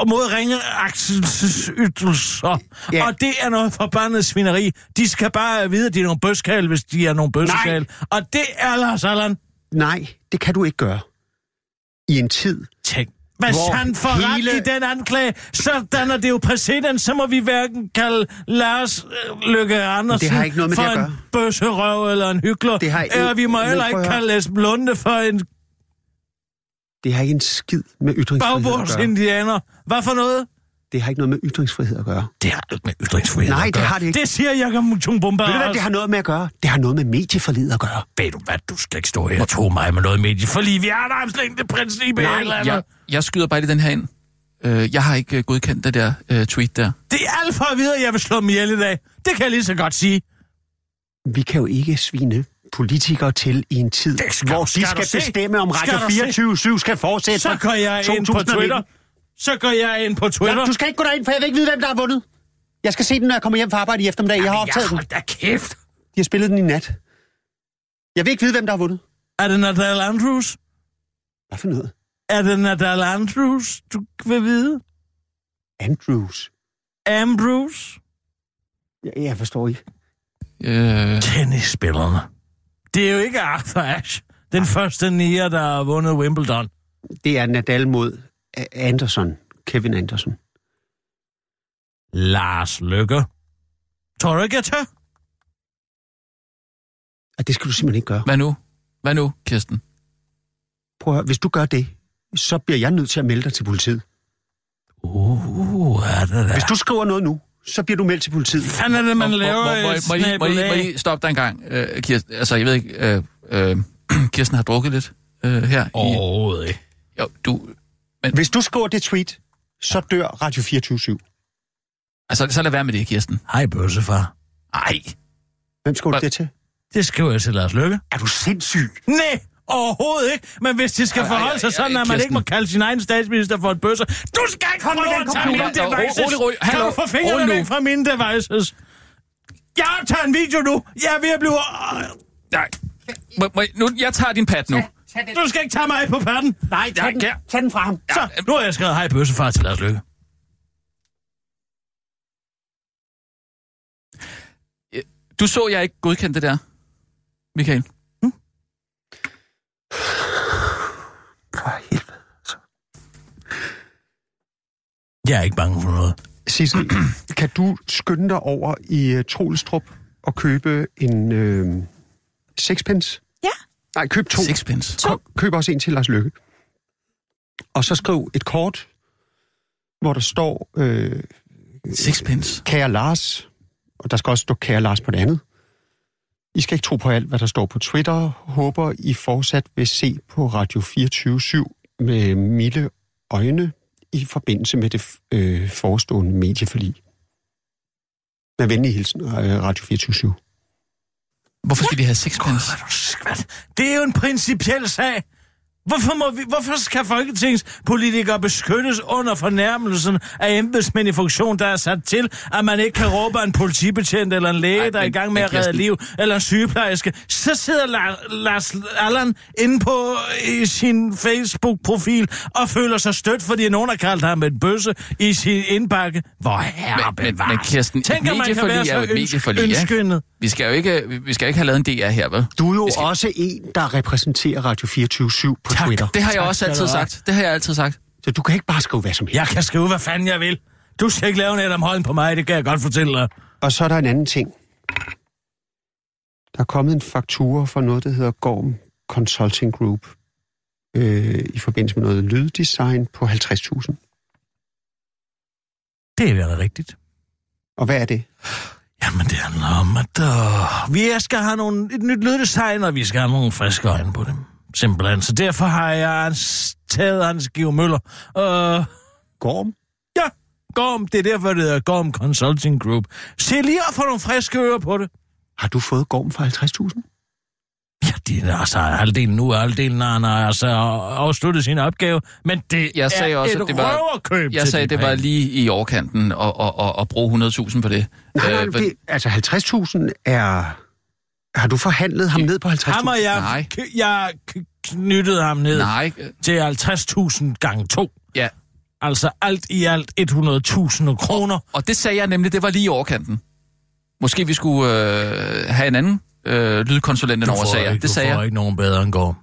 uh, mod ringe ydelser. Ja. Og det er noget forbandet svineri. De skal bare vide, at de er nogle bøskal, hvis de er nogle bøskal. Og det er Lars Allan. Nej, det kan du ikke gøre. I en tid. Tænk. Hvis Hvor han får hele... ret i den anklage, så danner det jo præcedens, så må vi hverken kalde Lars øh, Løkke Andersen Det har ikke noget med for det en bøsserøv eller en hyggelig. Det har ikke- Eller vi må heller ikke kalde Esben Lunde for en... Det Det har ikke en skid med ytringsfrihed at gøre. Bagbordsindianer. Hvad for noget? Det har ikke noget med ytringsfrihed at gøre. Det har ikke med ytringsfrihed Nej, at det gøre. har det ikke. Det siger Jakob Chumbumba Ved du, hvad det har noget med at gøre? Det har noget med medieforlid at gøre. Ved du hvad, du skal ikke stå her og tro mig med noget medie, for lige vi har et armslængdeprincip eller eller andet. Jeg, jeg skyder bare lige den her ind. Øh, jeg har ikke øh, godkendt det der øh, tweet der. Det er alt for at vide, at jeg vil slå dem ihjel i dag. Det kan jeg lige så godt sige. Vi kan jo ikke svine politikere til i en tid, Det skal- hvor de skal skal, bestemme, om Radio du se? 24 skal fortsætte. Så går jeg ind på 2019. Twitter. Så går jeg ind på Twitter. Ja, du skal ikke gå derind, for jeg vil ikke vide, hvem der har vundet. Jeg skal se den, når jeg kommer hjem fra arbejde i eftermiddag. Jeg har optaget ja, den. hold da kæft. De har spillet den i nat. Jeg vil ikke vide, hvem der har vundet. Er det Nadal Andrews? Hvad for noget? Er det Nadal Andrews, du vil vide? Andrews. Ambrose? Jeg, jeg forstår ikke. Øh, Tennisspillerne. Det er jo ikke Arthur Ashe, den første nier, der har vundet Wimbledon. Det er Nadal mod Anderson. Kevin Anderson. Lars Lykke. Tror du ikke, jeg tør? Og det skal du simpelthen ikke gøre. hvad nu? Hvad nu, Kirsten? Prøv at høre, hvis du gør det, så bliver jeg nødt til at melde dig til politiet. Uh, er det da. Hvis du skriver noget nu, så bliver du meldt til politiet. Hvad fanden er det, man Må- laver må, må, må, i må, I- må, I- må, I- må I snabelag? stoppe dig en gang, øh, Kirsten? Altså, jeg ved ikke, øh, øh, Kirsten har drukket lidt øh, her. I, Overhovedet ikke. jo, du, Hvis du skriver det tweet, så dør Radio 24 altså, så lad være med det, Kirsten. Hej, bøssefar. Ej, Hvem skriver du det til? Det skriver jeg til Lars Lykke. Er du sindssyg? Nej, overhovedet ikke. Men hvis det skal Ej, ej, forholde sig sådan, at man ikke må kalde sin egen statsminister for en bøsser. Du skal ikke prøve at tage mine devices. Rolig, rolig. Kan Hallo. du få fingrene væk fra mine devices? Jeg tager en video nu. Jeg er ved at blive... nej. Må, må, nu, jeg tager din pad nu. Du skal ikke tage mig på patten. Nej, tag, den, tag den fra ham. Så, nu har jeg skrevet hej bøssefar til Lars Lykke. Du så, jeg ikke godkendte det der, Michael. For helvede. Jeg er ikke bange for noget. Sissel, kan du skynde dig over i uh, Troelstrup og købe en øh, sixpence? Ja. Nej, køb to. Sixpence. Ko- køb også en til Lars Lykke. Og så skriv et kort, hvor der står, øh, Sixpence. kære Lars, og der skal også stå kære Lars på det andet. I skal ikke tro på alt, hvad der står på Twitter. Håber, I fortsat vil se på Radio 24-7 med milde øjne i forbindelse med det øh, forestående medieforlig. Med venlig hilsen, øh, Radio 24-7. Hvorfor skal de have skvat. Det er jo en principiel sag. Hvorfor, må vi, hvorfor skal folketingspolitikere beskyttes under fornærmelsen af embedsmænd i funktion, der er sat til, at man ikke kan råbe en politibetjent eller en læge, Ej, der er i gang med at redde liv, eller en sygeplejerske? Så sidder La- Lars Allan inde på i sin Facebook-profil og føler sig stødt, fordi nogen har kaldt ham en bøsse i sin indbakke. Hvor herre Men- men- men Kirsten, Tænk, at man kan være så ja. ønskyndet. Vi skal jo ikke, vi skal ikke have lavet en DR her, vel? Du er jo skal- også en, der repræsenterer Radio 24-7 på Tak. Twitter. Det har jeg Tak også altid sagt. Det har jeg altid sagt. Så du kan ikke bare skrive hvad som helst. Jeg kan skrive, hvad fanden jeg vil. Du skal ikke lave en Adam Holm på mig, det kan jeg godt fortælle dig. Og så er der en anden ting. Der er kommet en faktura for noget, der hedder Gorm Consulting Group øh, i forbindelse med noget lyddesign på 50.000. Det er vel rigtigt. Og hvad er det? Jamen, det handler om, at uh, vi skal have nogle, et nyt lyddesign, og vi skal have nogle friske øjne på dem. Simpelthen. Så derfor har jeg taget Hans Giv Møller. Uh, Gorm? ja, Gorm, det er derfor, det hedder Gorm Consulting Group. Se lige at få nogle friske ører på det. Har du fået Gorm for 50.000? Ja, det er altså halvdelen nu, og halvdelen har han altså afsluttet sin opgave. Men det Jeg sagde er også, et at det var- røverkøb Jeg sagde, de det var lige i overkanten at, at, at, at bruge 100.000 på det. Nej, nej, Øh, det, altså 50.000 er... Har du forhandlet ham ned på 50.000? Ham og jeg, Nej. jeg knyttede ham ned Nej, til 50.000 gange to. ja. Altså alt i alt 100.000 kroner. Og det sagde jeg nemlig, det var lige i overkanten. Måske vi skulle øh, have en anden øh, lydkonsulent end over sager. ikke, Det sagde du får jeg. ikke nogen bedre end Gorm.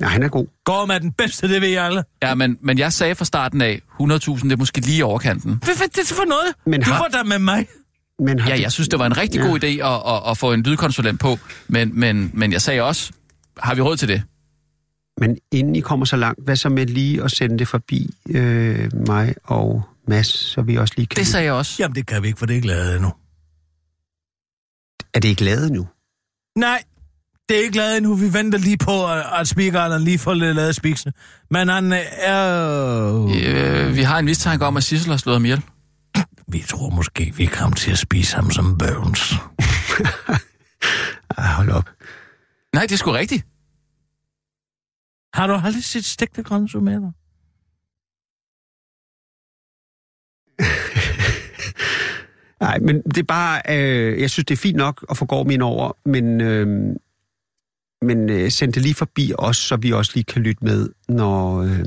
Nej, han er god. Gorm er den bedste, det ved jeg alle. Ja, men, men jeg sagde fra starten af, 100.000, det er måske lige i overkanten. Hvad er det for noget? Men du har- var der med mig. Men har Ja, du- jeg synes, det var en rigtig god idé at, at, at få en lydkonsulent på, men, men, men jeg sagde også, har vi råd til det? Men inden I kommer så langt, hvad så med lige at sende det forbi øh, mig og Mads, så vi også lige kan... Det sagde jeg også. Jamen, det kan vi ikke, for det er ikke lavet endnu. Er det ikke lavet nu? Nej, det er ikke lavet endnu. Vi venter lige på, at- speakeren lige får lidt lavet spiksen. Men han øh, er... Øh, vi har en mistanke om, at Sissel har slået ham ihjel. Vi tror måske, vi kom til at spise ham som bøvns. Ah, hold op. Nej, det er sgu rigtigt. Har du aldrig set stegte grønne tomater? Nej, men det er bare... Øh, jeg synes, det er fint nok at få gård ind over, men, øh, men øh, send det lige forbi os, så vi også lige kan lytte med, når, øh,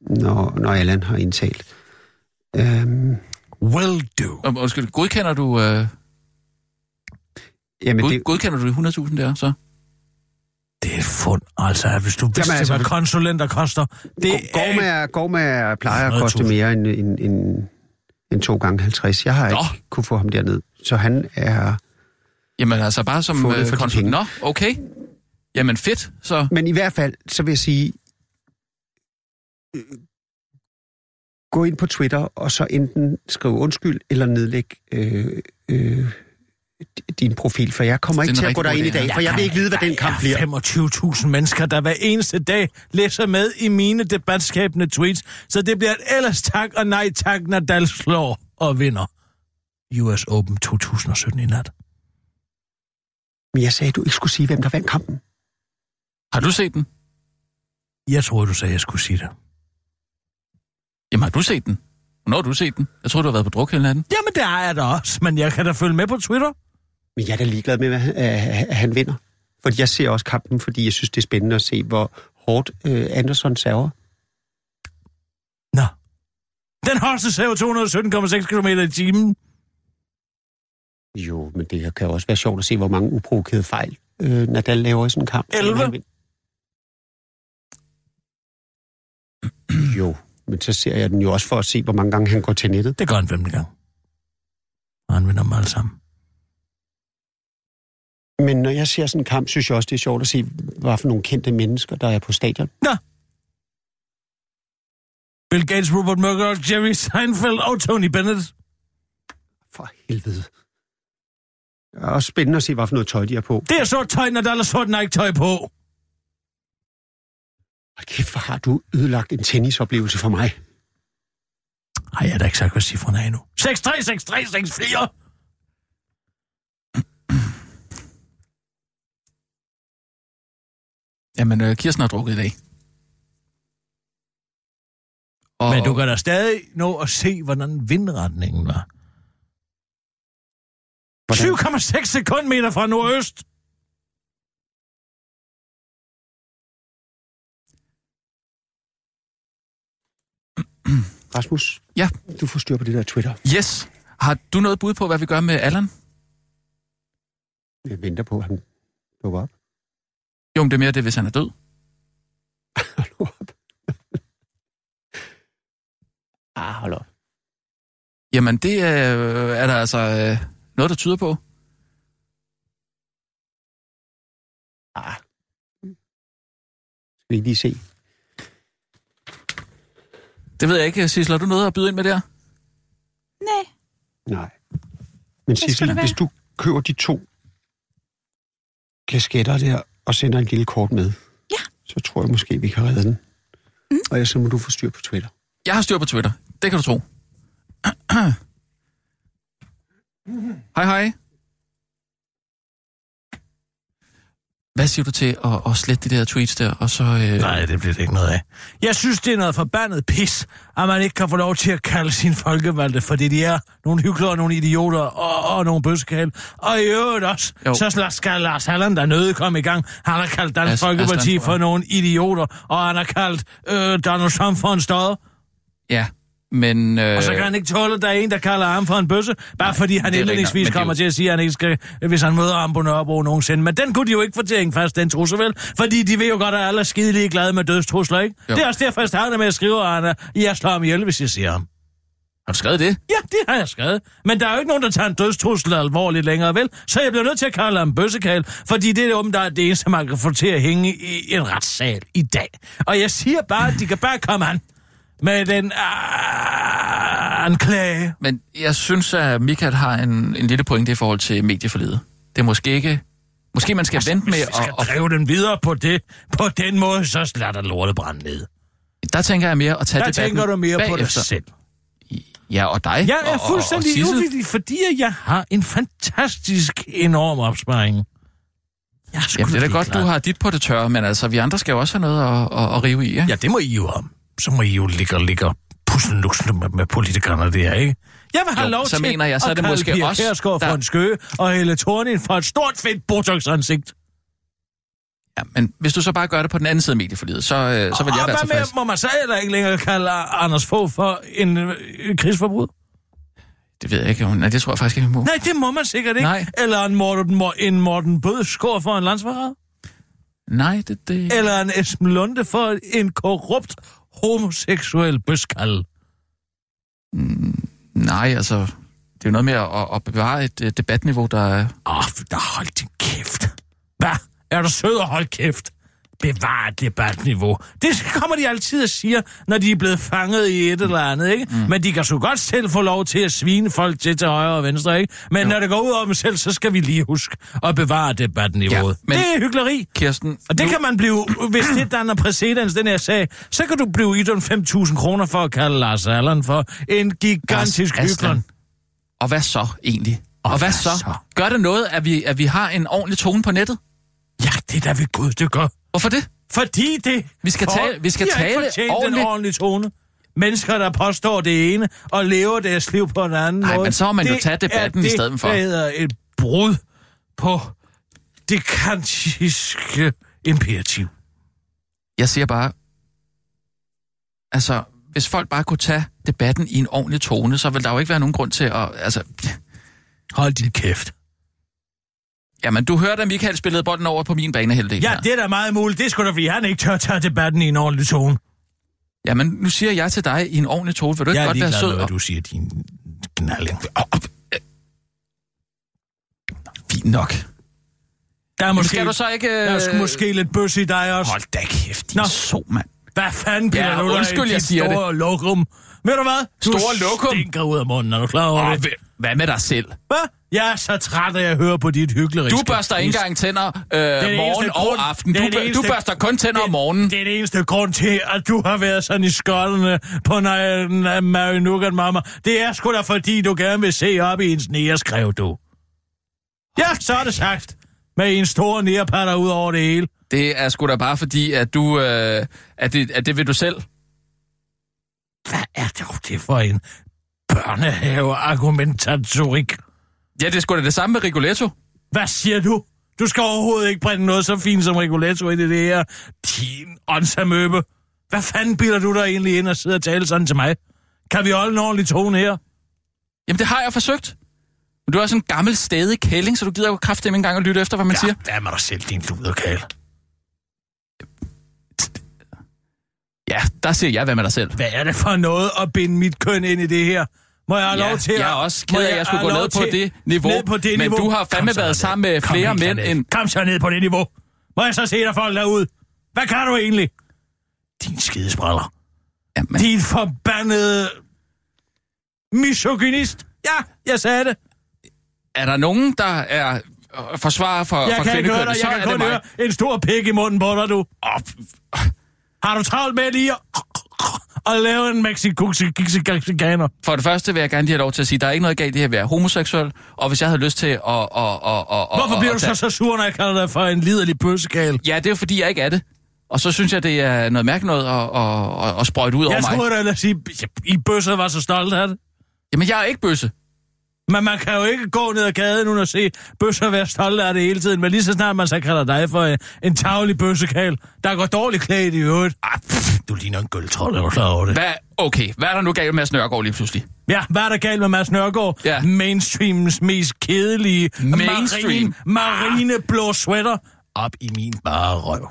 når, når Allan har indtalt. Øh, Will do. Og, undskyld, godkender du, øh, jamen, god, det, godkender du de 100.000 der, så? Det er fund, altså, hvis du vidste, Jamen, altså, hvad konsulenter koster. Det er Gårdmager, gårdmager plejer at koste 100.000. mere end, end, end, end 2 gange 50. Jeg har Nå. ikke kunne få ham derned, så han er... Jamen altså bare som øh, for de konsul. penge. Nå, okay. Jamen fedt, så... Men i hvert fald, så vil jeg sige, øh, gå ind på Twitter, og så enten skrive undskyld, eller nedlæg øh, øh, din profil, for jeg kommer er ikke til at gå rigtig derind i dag, for jeg vil ikke vide, hvad den kamp bliver. Der er 25.000 mennesker, der hver eneste dag læser med i mine debatskabende tweets, så det bliver et ellers tak og nej tak, Nadal slår og vinder. US Open 2017 i nat. Men jeg sagde, at du ikke skulle sige, hvem der vandt kampen. Har du set den? Jeg troede, du sagde, at jeg skulle sige det. Jamen har du set den? Hvornår har du set den? Jeg tror, du har været på druk hele natten. Jamen, det har jeg da også, men jeg kan da følge med på Twitter. Men jeg er da ligeglad med, hvad, at at han vinder. Fordi jeg ser også kampen, fordi jeg synes, det er spændende at se, hvor hårdt øh, Anderson server. Nå. Den højeste sav 217,6 km i timen. Jo, men det kan jo også være sjovt at se, hvor mange uprovokerede fejl øh, Nadal laver i sådan en kamp. 11. Jo, men så ser jeg den jo også for at se, hvor mange gange han går til nettet. Det gør han femte gang. Og han vinder dem alle sammen. Men når jeg ser sådan en kamp, synes jeg også, det er sjovt at se, hvad for nogle kendte mennesker, der er på stadion. Bill Gates, Rupert Murdoch, Jerry Seinfeld og Tony Bennett. For helvede. Det er også spændende at se, hvad for noget tøj de er på. Det er sort tøj, når der er sort Nike-tøj på. Hold kæft, hvor har du ødelagt en tennisoplevelse for mig. Ej, jeg har da ikke sagt, hvad cifrene er endnu. 6, 3, 6, Jamen, øh, Kirsten har drukket i dag. Og, Men du kan da stadig nå at se, hvordan vindretningen var. Hvordan? 7,6 sekundmeter fra nordøst. Rasmus, Ja. du får styr på det der Twitter. Yes. Har du noget bud på, hvad vi gør med Allan? Jeg venter på, at han dukker op. Jo, men det er mere det, hvis han er død. Hold op. ah, hold op. Jamen, det øh, er der altså øh, noget, der tyder på. Ah. Skal vi ikke lige se? Det ved jeg ikke. Sissel, har du noget at byde ind med der? Nej. Nej. Men Sissel, hvis du køber de to kasketter der, og sender en lille kort med, Ja. så tror jeg måske, vi kan redde den. Mm. Og ellers så må du få styr på Twitter. Jeg har styr på Twitter. Det kan du tro. hej, hej. Hvad siger du til at, at slette de der tweets der, og så... Øh, Nej, det bliver det ikke noget af. Jeg synes, det er noget forbandet pis, at man ikke kan få lov til at kalde sine folkevalgte, fordi de er nogle hyggelere, nogle idioter og, og nogle bøskal. Og i øvrigt også, Jo. så skal Lars Halland der nøde komme i gang. Han har kaldt Dansk As- Folkeparti Aslan, for nogle idioter, og han har kaldt øh, Donald Trump for en støder. Ja, men... Øh, Og så kan han ikke tåle, at der er en, der kalder ham for en bøsse, bare Nej, fordi han indledningsvis er kommer jo- til at sige, at han ikke skal, hvis han møder ham på Nørrebro nogensinde. Men den kunne de jo ikke få til at hænge fast, den trussel vel? Fordi de ved jo godt, at alle er skide glade med dødstrusler, ikke? Jo. Det er også derfor, jeg starter med at skrive, er, jeg slår ham ihjel, hvis jeg siger ham. Har du skrevet det? Ja, det har jeg skrevet. Men der er jo ikke nogen, der tager en dødstrussel alvorligt længere, vel? Så jeg bliver nødt til at kalde ham bøssekal, fordi det er åbenbart det eneste, man kan få til at hænge i en retssal i dag. Og jeg siger bare, at de kan bare komme an med den anklage. Men jeg synes, at Michael har en, en lille pointe i forhold til medieforledet. Det er måske ikke... Måske man skal altså, vente med Hvis vi skal at, drive den videre på, det, på den måde, så lader lortet brænde ned. Der tænker jeg mere at tage Der debatten tænker du mere bagefter. på dig selv. Ja, og dig. Jeg er og, fuldstændig og, og uvildig, fordi jeg har en fantastisk enorm opsparing. Jeg Jamen, det er da godt, ligeglad. du har dit på det tørre, men altså, vi andre skal jo også have noget at, at, at rive i, ja? Ja, det må I jo om. Så må I jo ligge og ligge og med, med politikerne der, ikke? Jeg vil have Jo, lov så til mener jeg, så er det måske Pia os, Kjærsgaard der- for en skøge og Helle Thorning for et stort fedt botox-ansigt. ja. Men hvis du så bare gør det på den anden side af medieforledet, så, øh, så vil jeg og være hvad med, tilfreds. må man så heller ikke længere kalde Anders Fogh for en øh, krigsforbrud? Det ved jeg ikke. Nej, det tror jeg faktisk ikke, vi må. Nej, det må man sikkert ikke. Nej. Eller en Morten, en Morten Bødskår for en landsforræder. Nej, det... det... Eller en Esben Lunde for en korrupt homoseksuel bøskal. Nej, altså... Det er jo noget med at, at bevare et debatniveau, der er... Åh, oh, hold din kæft. Hvad? Er du sød og hold kæft? Bevar et debatniveau. Det kommer de altid og siger, når de er blevet fanget i et eller andet, ikke? Mm. Men de kan så godt selv få lov til at svine folk til til højre og venstre, ikke? Men jo. når det går ud over dem selv, så skal vi lige huske at bevare debatniveauet. Ja, men- Det er hyggeleri. Kirsten, Og det nu, kan man blive, hvis det danner præcedens, den her sag, så kan du blive idømt 5.000 kroner for at kalde Lars Allen for en gigantisk hyggelig. Og hvad så egentlig? Og, og hvad, hvad så? så? Gør det noget, at vi, at vi har en ordentlig tone på nettet? Ja, det er da ved Gud, det gør. Hvorfor det? Fordi det... Vi skal for- tale- vi skal de har tale ordentligt. en ordentlig tone. Mennesker, der påstår det ene, og lever deres liv på en anden Nej, måde. men så må man jo det tage debatten er i det, stedet for. Det hedder et brud på det kantiske imperativ. Jeg siger bare... Altså, hvis folk bare kunne tage debatten i en ordentlig tone, så vil der jo ikke være nogen grund til at... Altså, Hold din kæft. Jamen, du hørte, at Michael spillede bolden over på min banehalvdel Ja, her. det er da meget muligt. Det skulle da, fordi han ikke tør tage debatten i en ordentlig tone. Jamen, nu siger jeg til dig i en ordentlig tone, vil du ikke Jeg er godt være ligeglad sød? med, hvad og- du siger, din knalling. Fint nok. Der er måske, skal du så ikke... der er øh, måske lidt bøs i dig også. Hold da kæft, din Nå. så, mand. Hvad fanden bliver Ja, du undskyld, i jeg dit siger det. store lokum? Ved du hvad? Du Store lokum? stinker ud af munden, er du klar over Åh, det? Hva- hvad med dig selv? Hvad? Jeg er så træt af at høre på dit hyggelige Du børster ikke engang tænder øh, morgen og grund- aften. det Du, det bør- du eneste- børster kun tænder om morgenen. Det er det eneste grund til, at du har været sådan i skoldene på Mary Nougat, mamma. Det er sgu da fordi, du gerne vil se op i ens nære, skrev du. Ja, så er det sagt. Med en stor nærpatter ud over det hele. Det er sgu da bare fordi, at du... Øh, at, det, at det vil du selv. Hvad er det det for en børnehave-argumentatorik? Ja, det er sgu da det samme med Rigoletto. Hvad siger du? Du skal overhovedet ikke bringe noget så fint som regulator ind i det her. Din åndsamøbe. Hvad fanden bilder du dig egentlig ind og sidder og taler sådan til mig? Kan vi holde en ordentlig tone her? Jamen, det har jeg forsøgt. Men du er også en gammel stedig kælling, så du gider jo kraftedeme engang at lytte efter, hvad man ja. siger. hvad med dig selv, din luderkal? Ja, der siger jeg, hvad med dig selv. Hvad er det for noget at binde mit køn ind i det her? Må jeg have Ja, lov til at... jeg er også ked af, at jeg skulle gå ned på det niveau, Ned på det men niveau. du har fandme været sammen med flere mænd end- Kom så ned på det niveau. Må jeg så se dig folk derude? Hvad kan du egentlig? Din skidespræller. Jamen, Din forbandede misogynist. Ja, jeg sagde det. er der nogen, der er øh, forsvarer for, Jeg for kan kvindekønnet, dig. så Jeg kan kun høre en stor pik i munden på dig, du. Oh, Har du travlt med lige at, at lave en mexikaner? for det første vil jeg gerne lige have lov til at sige, at der er ikke noget galt i at være homoseksuel, og hvis jeg havde lyst til at... at, at, at, at Hvorfor bliver at du så så sur, når jeg kalder dig for en liderlig bøssekal? Ja, det er jo fordi, jeg ikke er det. Og så synes jeg, det er noget mærkeligt noget at, at, at, at sprøjte ud Jeg over mig. Jeg troede da, at sige, I bøsser var så stolte af det. Jamen, jeg er ikke bøsse. Men man kan jo ikke gå ned ad gaden uden at se bøsser være stolte af det hele tiden. Men lige så snart man så kalder dig for en, en tavlig bøssekal, der går dårligt klædt i øvrigt. Ah, pff, du ligner en gøltrold, er du klar over det? Hvad, okay, hvad er der nu galt med Snørgaard lige pludselig? Ja, hvad er der galt med Mads Nørgaard? Ja. Mainstreams mest kedelige Mainstream? marine, marine blå sweater op i min bare røv.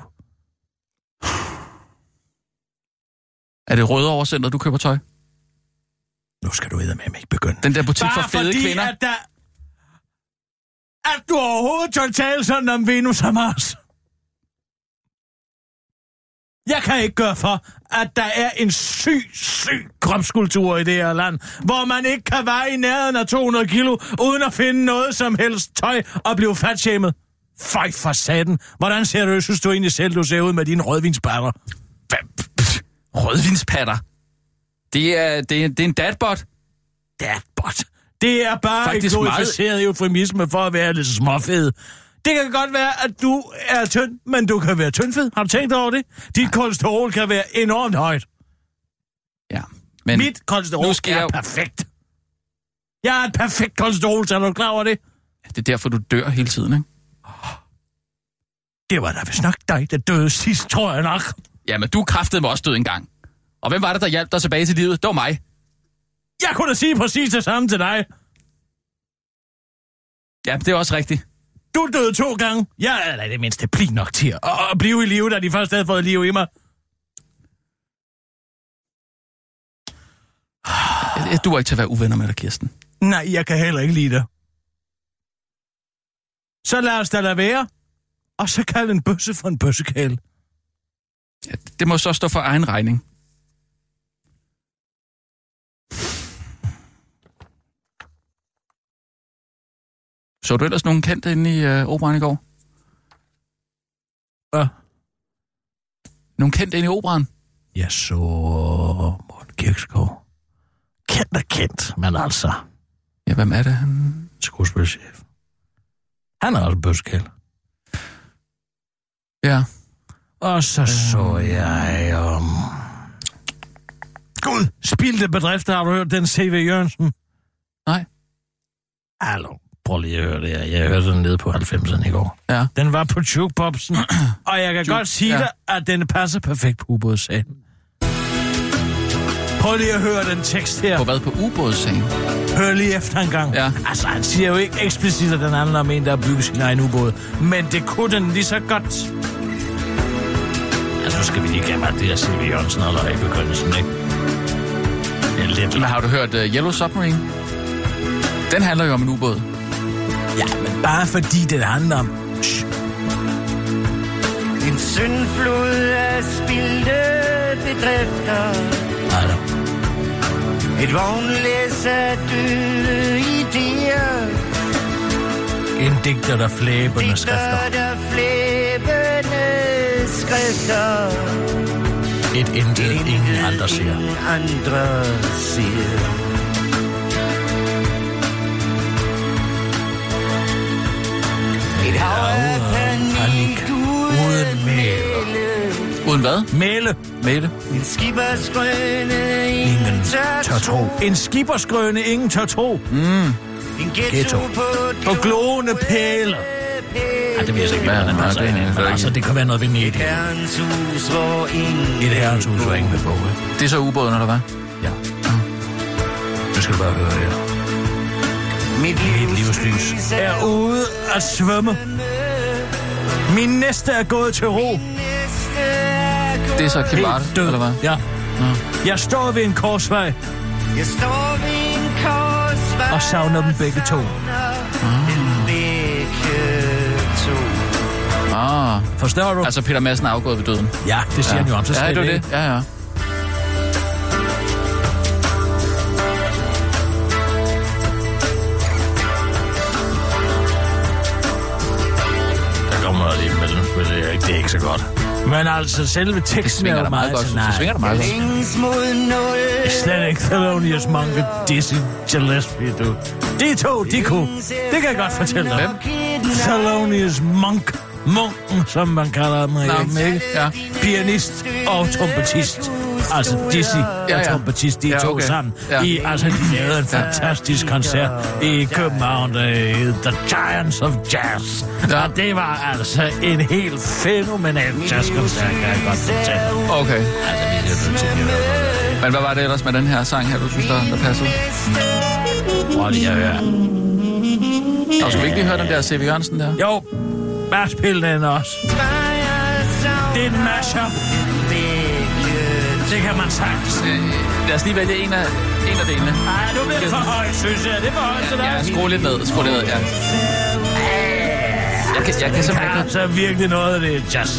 Er det Røde Overcenter, du køber tøj? Nu skal du med mig ikke begynde. Den der butik for Bare fede fordi, kvinder. at der... At du overhovedet tør tale sådan om Venus og Mars. Jeg kan ikke gøre for, at der er en syg, syg kropskultur i det her land, hvor man ikke kan veje i nærheden af 200 kilo, uden at finde noget som helst tøj og blive fatshamed. Føj for satan. Hvordan ser du, synes du egentlig selv, du ser ud med dine rødvinsbatter? Rødvinspatter. Det er, det er, det er en dadbot. Datbot. Det er bare Faktisk Faktisk et meget- glorificeret eufemisme for at være lidt småfed. Det kan godt være, at du er tynd, men du kan være tyndfed. Har du tænkt over det? Dit kolesterol kan være enormt højt. Ja. Men Mit kolesterol skal er jeg perfekt. Jeg har et perfekt kolesterol, så er du klar over det? det er derfor, du dør hele tiden, ikke? Det var da vist nok dig, der døde sidst, tror jeg nok. Ja, men du kræftede mig også død engang. Og hvem var det, der hjalp dig tilbage til livet? Det var mig. Jeg kunne da sige præcis det samme til dig. Ja, det er også rigtigt. Du døde to gange. Jeg er da det mindste pli nok til at, at blive i live, da de først havde fået liv i mig. Jeg, jeg duer ikke til at være uvenner med dig, Kirsten. Nej, jeg kan heller ikke lide det. Så lad os da lade være. Og så kald en bøsse for en bøssekæl. Ja, det må så stå for egen regning. Så du ellers nogen kendte inde i øh, operan i går? Hvad? Nogen kendte inde i operan? Jeg så Morten Kirksgaard. Kendt er kendt, men altså Ja, hvem er det? Han... skuespilchef. Han er også en bøssekæl. Ja. Og så så jeg om... Um... Gud, spildte bedrifter, har du hørt den C.V. Jørgensen? Nej. Hallo, prøv lige at høre det her. Jeg hørte den nede på 90'erne i går. Ja. Den var på jukeboxen, og jeg kan Juk- godt sige ja. dig, at den passer perfekt på ubådssagen. Prøv lige at høre den tekst her. På hvad? På ubådssagen? Hør lige efter en gang. Ja. Altså, han siger jo ikke eksplicit, at den handler om en, der har bygget sin egen ubåd. Men det kunne den lige så godt. Altså, nu skal vi lige glemme, at det er Silvi Jørgensen allerede i begyndelsen, ikke? Det er lidt Men har du hørt uh, Yellow Submarine? Den handler jo om en ubåd. Ja, men bare fordi det handler om... Shh. En syndflod af spildte bedrifter Hallo. Et vognlæs af døde idéer En digter, der flæbende skrifter. Digter, der flæbende skrifter Et intet, ingen andre siger. Ingen andre siger Et hav af panik uden mæle Uden hvad? Mæle. Mæle. En skibersgrønne Ingen tør tro. En skiberskrøne, ingen tør tro. Mm. En Ghetto. på På glående pæle. Ja, det ved jeg så ikke, er det? den ind i, det er men altså, det kan være noget ved hus, hvor ingen Et herrens hus, hvor ingen vil bo. Det er så ubåden, eller hvad? Ja. Nu skal du bare høre her. Mit Mit livslys er ude at svømme. Min næste er gået til ro. Det er så Kim død. eller hvad? Ja. Jeg står ved en korsvej Jeg står ved en korsvej og savner dem begge to. To Ah, Forstår du? altså Peter Madsen er afgået ved døden. Ja, det siger ja. han jo om sig Ja, det er det. Ja, ja. Der kommer der lige et medlemsspil, det er ikke, det er ikke så godt. Men altså, selve Det teksten er svinger jo da meget godt. til Det svinger da meget godt. Slet ikke Thelonious Monk og Dizzy Gillespie, du. De to, de kunne. Det kan jeg godt fortælle dig. Hvem? Thelonious Monk. Munken, som man kalder ham ikke? ja. Pianist og trompetist. Altså Dizzy Ja, og ja. trompetist, de Ja, to okay. sammen. Ja. I, altså, de lavede en fantastisk koncert i København, der hed The Giants of Jazz. Ja. Og det var altså en helt fænomenal jazzkoncert, kan jeg godt fortælle. Okay. Altså, vi er nødt til at Men hvad var det ellers med den her sang her, du synes, der, der passede? Prøv lige at høre. Og skal vi ikke lige høre den der C.V. Jørgensen der? Jo, bare spil den også. Det er en mashup. Det kan man sagtens. Øh, lad os lige vælge en af, en af delene. Ej, nu bliver det for højt, synes jeg. Det er for højt til dig. Ja, skru lidt ned, skru lidt ned, ja. Jeg kan, jeg kan simpelthen ikke... Altså virkelig noget af det jazz.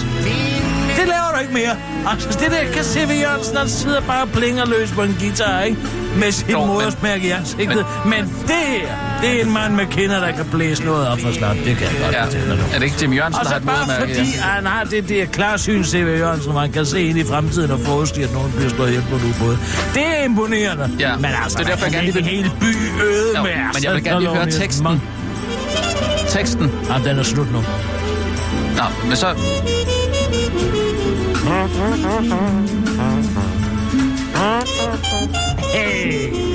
Det laver du ikke mere. Altså, det der kan C.V. Jørgensen, han sidder bare og plinger løs på en guitar, ikke? Med sit Jo, men- modersmærke i ansigtet. Men det her, det er en mand med kinder, der kan blæse noget op for snart. Det kan jeg godt Ja. fortælle dig. Er det ikke Jimmy Jørgensen, Og der har så et bare modermærke? fordi Ja. han har det der klarsyn C.V. Jørgensen, han kan se ind i fremtiden og forudsige, at nogen bliver slået ihjel på en ubåd. Det er imponerende. Ja, Men altså, det er derfor, jeg gerne lige en vil- hel by øde Jo, med men jeg vil gerne lige høre teksten. Teksten. Ja, den er slut nu. Nå, men så... Hey.